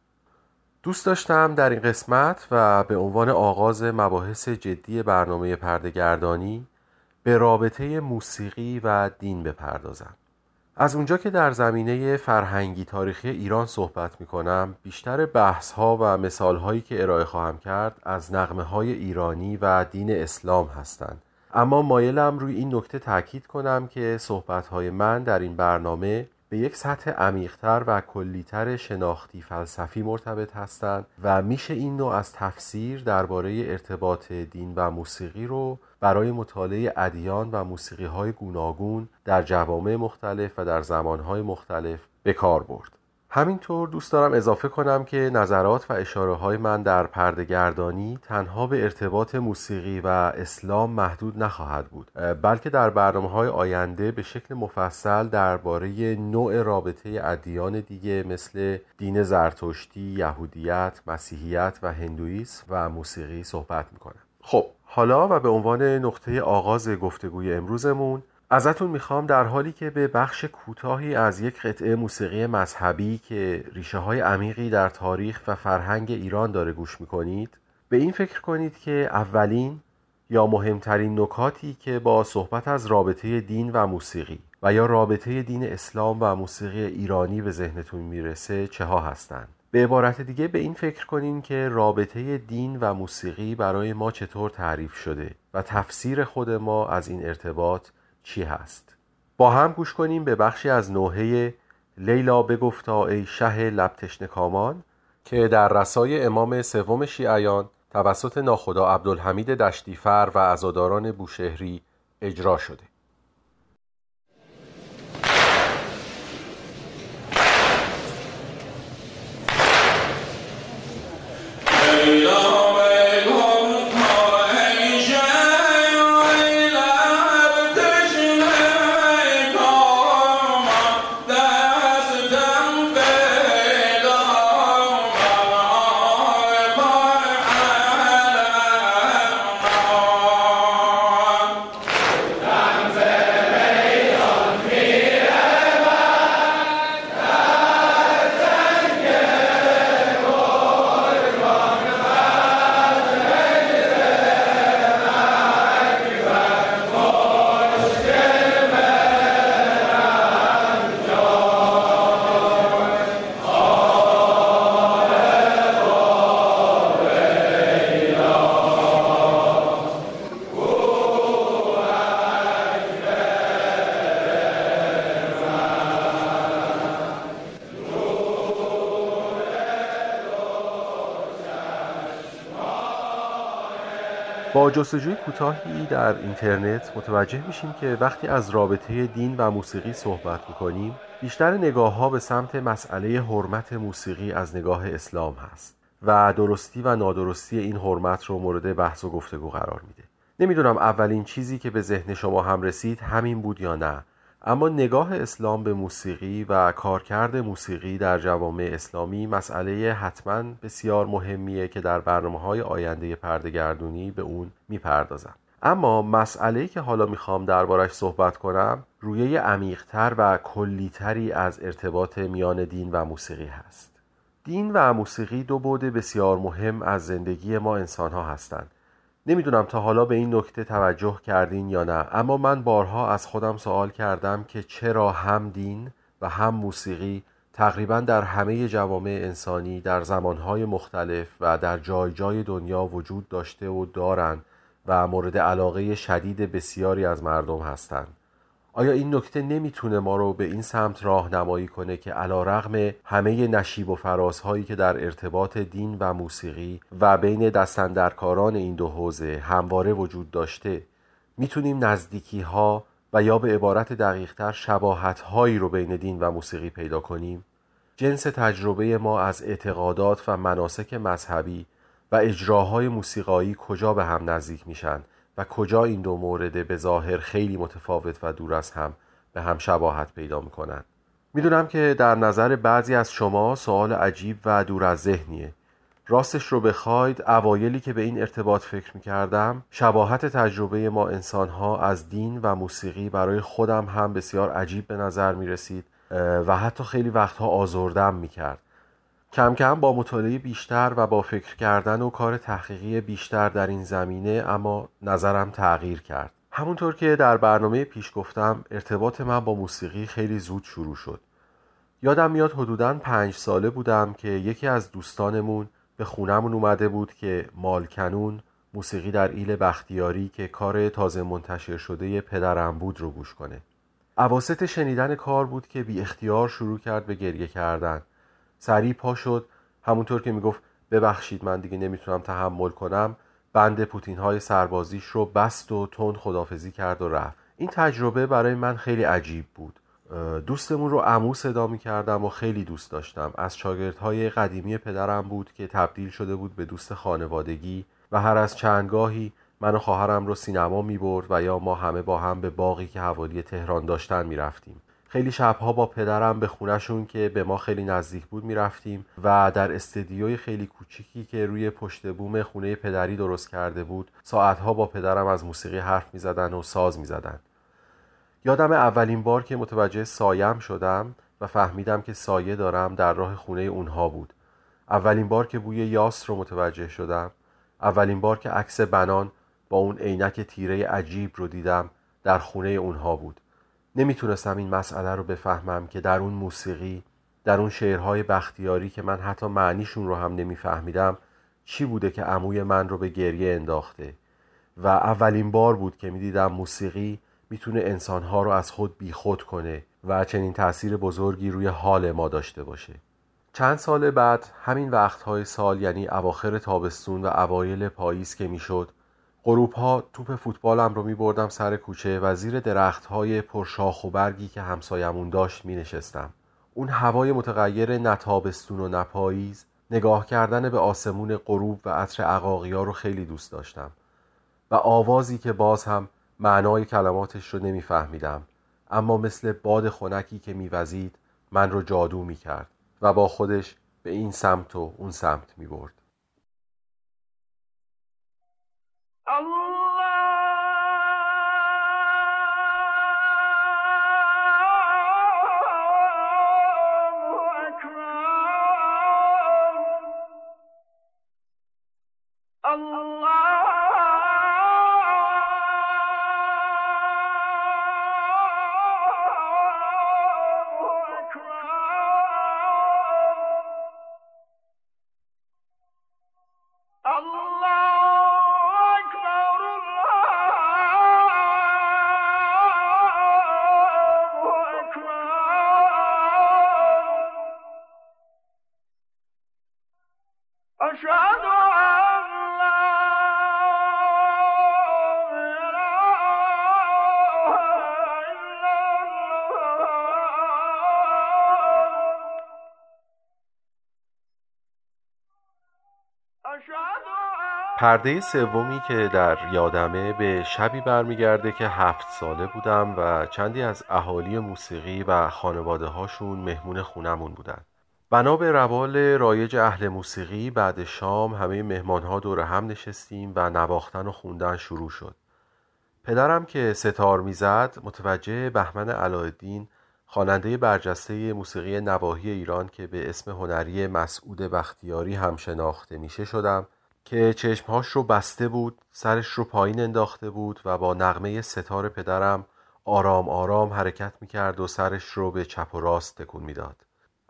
دوست داشتم در این قسمت و به عنوان آغاز مباحث جدی برنامه پردگردانی به رابطه موسیقی و دین بپردازم. از اونجا که در زمینه فرهنگی تاریخی ایران صحبت می کنم بیشتر بحث ها و مثال هایی که ارائه خواهم کرد از نغمه های ایرانی و دین اسلام هستند. اما مایلم روی این نکته تاکید کنم که صحبت های من در این برنامه به یک سطح عمیقتر و کلیتر شناختی فلسفی مرتبط هستند و میشه این نوع از تفسیر درباره ارتباط دین و موسیقی رو برای مطالعه ادیان و موسیقی های گوناگون در جوامع مختلف و در زمانهای مختلف به کار برد. همینطور دوست دارم اضافه کنم که نظرات و اشاره های من در پردگردانی تنها به ارتباط موسیقی و اسلام محدود نخواهد بود بلکه در برنامه های آینده به شکل مفصل درباره نوع رابطه ادیان دیگه مثل دین زرتشتی، یهودیت، مسیحیت و هندویسم و موسیقی صحبت می‌کنم. خب حالا و به عنوان نقطه آغاز گفتگوی امروزمون ازتون می‌خوام در حالی که به بخش کوتاهی از یک قطعه موسیقی مذهبی که ریشه های عمیقی در تاریخ و فرهنگ ایران داره گوش می‌کنید به این فکر کنید که اولین یا مهمترین نکاتی که با صحبت از رابطه دین و موسیقی و یا رابطه دین اسلام و موسیقی ایرانی به ذهنتون می‌رسه چه ها هستند؟ به عبارت دیگه به این فکر کنین که رابطه دین و موسیقی برای ما چطور تعریف شده و تفسیر خود ما از این ارتباط چی هست؟ با هم گوش کنیم به بخشی از نوحه لیلا بگفتا ای شه لبتشن کامان که در رسای امام سوم شیعیان توسط ناخدا عبدالحمید دشتیفر و عزاداران بوشهری اجرا شده. جستجوی کوتاهی در اینترنت متوجه میشیم که وقتی از رابطه دین و موسیقی صحبت می‌کنیم بیشتر نگاه ها به سمت مسئله حرمت موسیقی از نگاه اسلام هست و درستی و نادرستی این حرمت رو مورد بحث و گفتگو قرار میده. نمی‌دونم اولین چیزی که به ذهن شما هم رسید همین بود یا نه. اما نگاه اسلام به موسیقی و کارکرد موسیقی در جوامع اسلامی مسئله حتما بسیار مهمیه که در برنامه های آینده پردگردونی به اون می‌پردازم. اما مسئله که حالا می‌خوام دربارش صحبت کنم رویه عمیقتر و کلیتری از ارتباط میان دین و موسیقی هست. دین و موسیقی دو بعد بسیار مهم از زندگی ما انسان ها هستند. نمی‌دونم تا حالا به این نکته توجه کردین یا نه اما من بارها از خودم سوال کردم که چرا هم دین و هم موسیقی تقریبا در همه جوامع انسانی در زمانهای مختلف و در جای جای دنیا وجود داشته و دارند و مورد علاقه شدید بسیاری از مردم هستند آیا این نکته نمی‌تونه ما رو به این سمت راهنمایی کنه که علا رغم همه نشیب و فرازهایی که در ارتباط دین و موسیقی و بین دستندرکاران این دو حوزه همواره وجود داشته می‌تونیم نزدیکی ها و یا به عبارت دقیقتر شباهت هایی رو بین دین و موسیقی پیدا کنیم؟ جنس تجربه ما از اعتقادات و مناسک مذهبی و اجراهای موسیقایی کجا به هم نزدیک میشن؟ و کجا این دو مورد به ظاهر خیلی متفاوت و دور از هم به هم شباهت پیدا می‌کنند. می‌دونم که در نظر بعضی از شما سوال عجیب و دور از ذهنیه. راستش رو بخواید اوایلی که به این ارتباط فکر می‌کردم شباهت تجربه ما انسانها از دین و موسیقی برای خودم هم بسیار عجیب به نظر می‌رسید و حتی خیلی وقتها آزردم می‌کرد. کم کم با مطالعه بیشتر و با فکر کردن و کار تحقیقی بیشتر در این زمینه اما نظرم تغییر کرد. همونطور که در برنامه پیش گفتم ارتباط من با موسیقی خیلی زود شروع شد. یادم میاد حدودا پنج ساله بودم که یکی از دوستانمون به خونمون اومده بود که مالکنون موسیقی در ایل بختیاری که کار تازه منتشر شده پدرم بود رو گوش کنه. عواست شنیدن کار بود که بی اختیار شروع کرد به گریه کردن. سریع پا شد. همونطور که می‌گفت ببخشید من دیگه نمی‌تونم تحمل کنم. بند پوتین های سربازیش رو بست و تند خدافزی کرد و رفت. این تجربه برای من خیلی عجیب بود. دوستمون رو عمو صدا می کردم و خیلی دوست داشتم. از شاگردهای قدیمی پدرم بود که تبدیل شده بود به دوست خانوادگی و هر از چندگاهی من و خواهرم رو سینما می برد و یا ما همه با هم به باقی که حوالی تهران داشتن می رفتیم خیلی شبها با پدرم به خونشون که به ما خیلی نزدیک بود می‌رفتیم و در استدیوی خیلی کوچیکی که روی پشت بوم خونه پدری درست کرده بود ساعتها با پدرم از موسیقی حرف می‌زدن و ساز می‌زدن. یادم اولین بار که متوجه سایم شدم و فهمیدم که سایه دارم در راه خونه اونها بود. اولین بار که بوی یاس رو متوجه شدم اولین بار که عکس بنان با اون عینک تیره عجیب رو دیدم در خونه اونها بود. نمی‌تونستم این مسئله رو بفهمم که در اون موسیقی در اون شعرهای بختیاری که من حتی معنیشون رو هم نمیفهمیدم چی بوده که عموی من رو به گریه انداخته؟ و اولین بار بود که می‌دیدم موسیقی می‌تونه انسانها رو از خود بیخود کنه و چنین تاثیر بزرگی روی حال ما داشته باشه. چند سال بعد همین وقتهای سال یعنی اواخر تابستون و اوایل پاییز که می‌شد غروب ها توپ فوتبالم رو می بردم سر کوچه و زیر درخت های پرشاخ و برگی که همسایمون داشت می نشستم. اون هوای متغیر نتابستون و نپاییز نگاه کردن به آسمون غروب و عطر عقاقیا رو خیلی دوست داشتم و آوازی که باز هم معنای کلماتش رو نمیفهمیدم اما مثل باد خنکی که میوزید من رو جادو می‌کرد و با خودش به این سمت و اون سمت می برد. پرده سومی که در یادمه به شبی برمیگرده که هفت ساله بودم و چندی از اهالی موسیقی و خانواده هاشون مهمون خونمون بودن. بنا به روال رایج اهل موسیقی بعد شام همه مهمان ها دور هم نشستیم و نواختن و خوندن شروع شد. پدرم که ستار می‌زد متوجه بهمن علایالدین خواننده برجسته موسیقی نواحی ایران که به اسم هنری مسعود بختیاری هم شناخته میشه شدم. که چشمهاش رو بسته بود سرش رو پایین انداخته بود و با نغمه ستار پدرم آرام آرام حرکت می‌کرد و سرش رو به چپ و راست تکون می‌داد.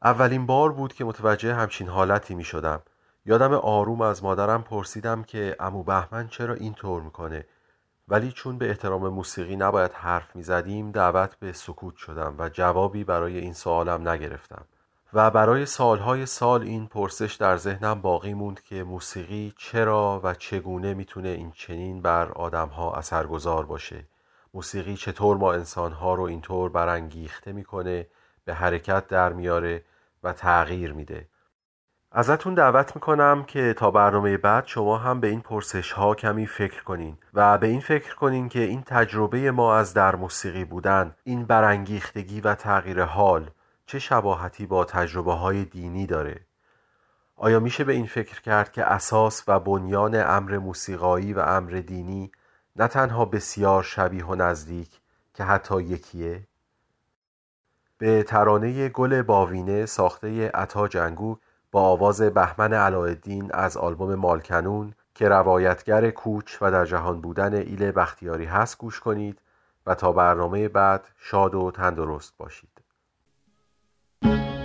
اولین بار بود که متوجه همچین حالتی می شدم. یادم آروم از مادرم پرسیدم که امو بهمن چرا این طور می‌کنه ولی چون به احترام موسیقی نباید حرف می زدیم دعوت به سکوت شدم و جوابی برای این سوالم نگرفتم و برای سالهای سال این پرسش در ذهنم باقی موند که موسیقی چرا و چگونه می‌تونه این چنین بر آدمها اثرگذار باشه. موسیقی چطور ما انسانها رو اینطور برانگیخته می‌کنه به حرکت در میاره و تغییر میده. ازتون دعوت می‌کنم که تا برنامه بعد شما هم به این پرسش ها کمی فکر کنین و به این فکر کنین که این تجربه ما از در موسیقی بودن این برانگیختگی و تغییر حال چه شباهتی با تجربه های دینی داره؟ آیا میشه به این فکر کرد که اساس و بنیان امر موسیقایی و امر دینی نه تنها بسیار شبیه و نزدیک که حتی یکیه؟ به ترانه گل باوینه ساخته عطا جنگو با آواز بهمن علایالدین از آلبوم مالکنون که روایتگر کوچ و در جهان بودن ایل بختیاری هست گوش کنید و تا برنامه بعد شاد و تندرست باشید. Thank you.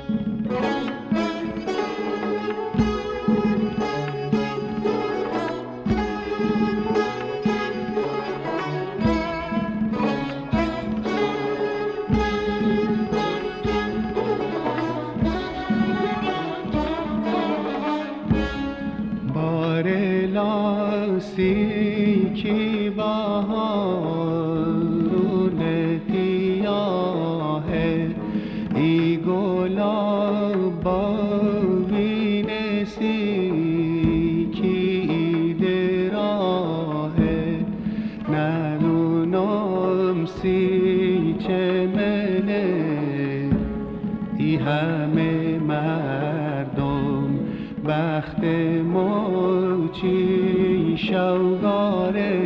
شوگاره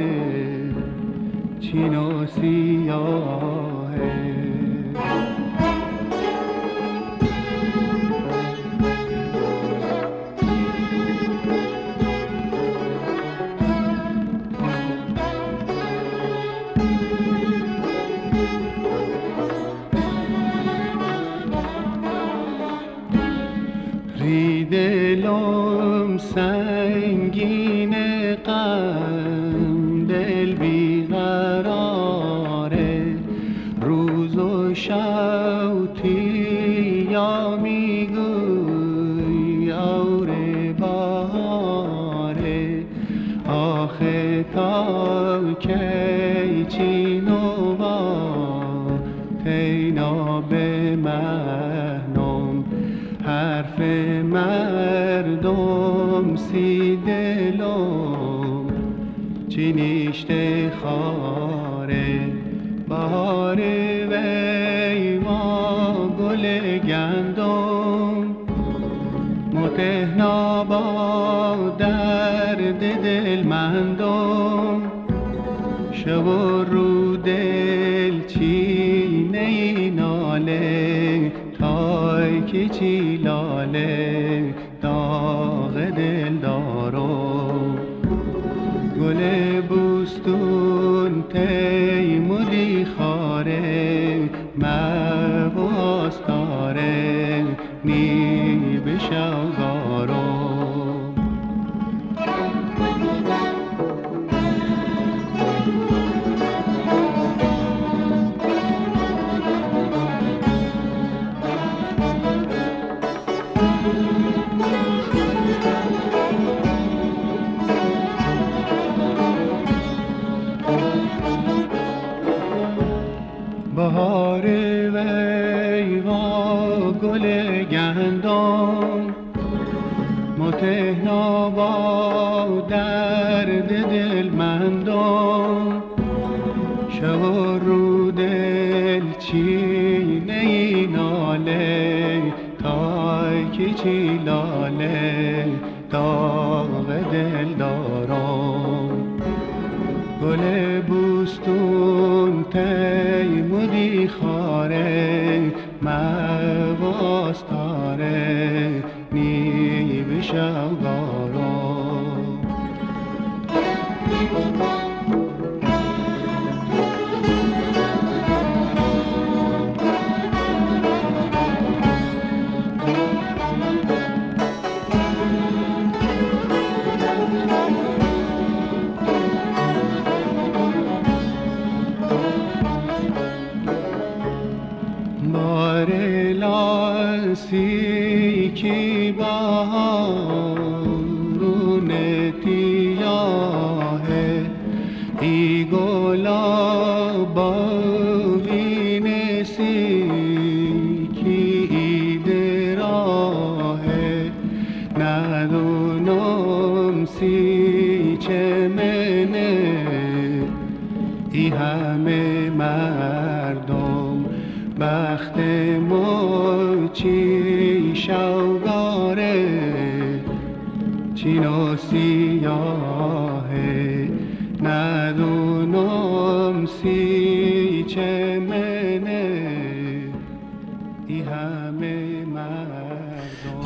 چین و سیاهه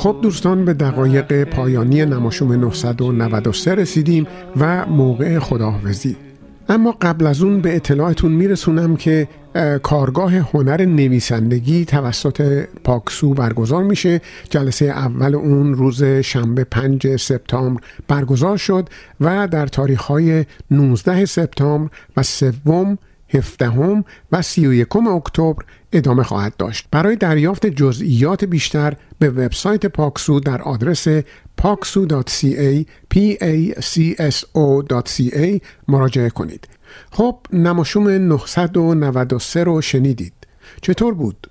خب دوستان به دقایق پایانی نماشوم 993 رسیدیم و موقع خداحافظی. اما قبل از اون به اطلاعتون میرسونم که کارگاه هنر نویسندگی توسط پاکسو برگزار میشه. جلسه اول اون روز شنبه 5 سپتامبر برگزار شد و در تاریخ های 19 سپتامبر و سوم هفدهم و سی و یکم اکتبر ادامه خواهد داشت برای دریافت جزئیات بیشتر به وبسایت پاکسو در آدرس paksu.ca pacso.ca مراجعه کنید خب نماشوم 993 رو شنیدید چطور بود؟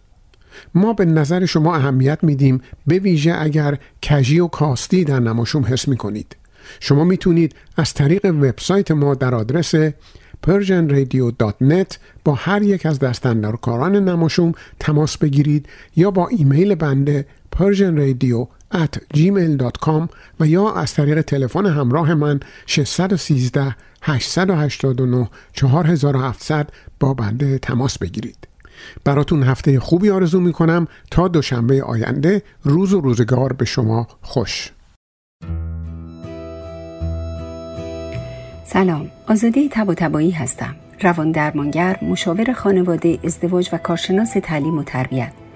ما به نظر شما اهمیت میدیم به ویژه اگر کجی و کاستی در نماشوم حس می کنید. شما می‌تونید از طریق وبسایت ما در آدرس persianradio.net با هر یک از دستندرکاران نماشوم تماس بگیرید یا با ایمیل بنده persianradio at gmail.com و یا از طریق تلفن همراه من 613 889 4700 با بنده تماس بگیرید. براتون هفته خوبی آرزو می کنم تا دوشنبه آینده. روز و روزگار به شما خوش. سلام. آزاده تب و تبایی هستم. روان درمانگر مشاور خانواده ازدواج و کارشناس تعلیم و تربیت.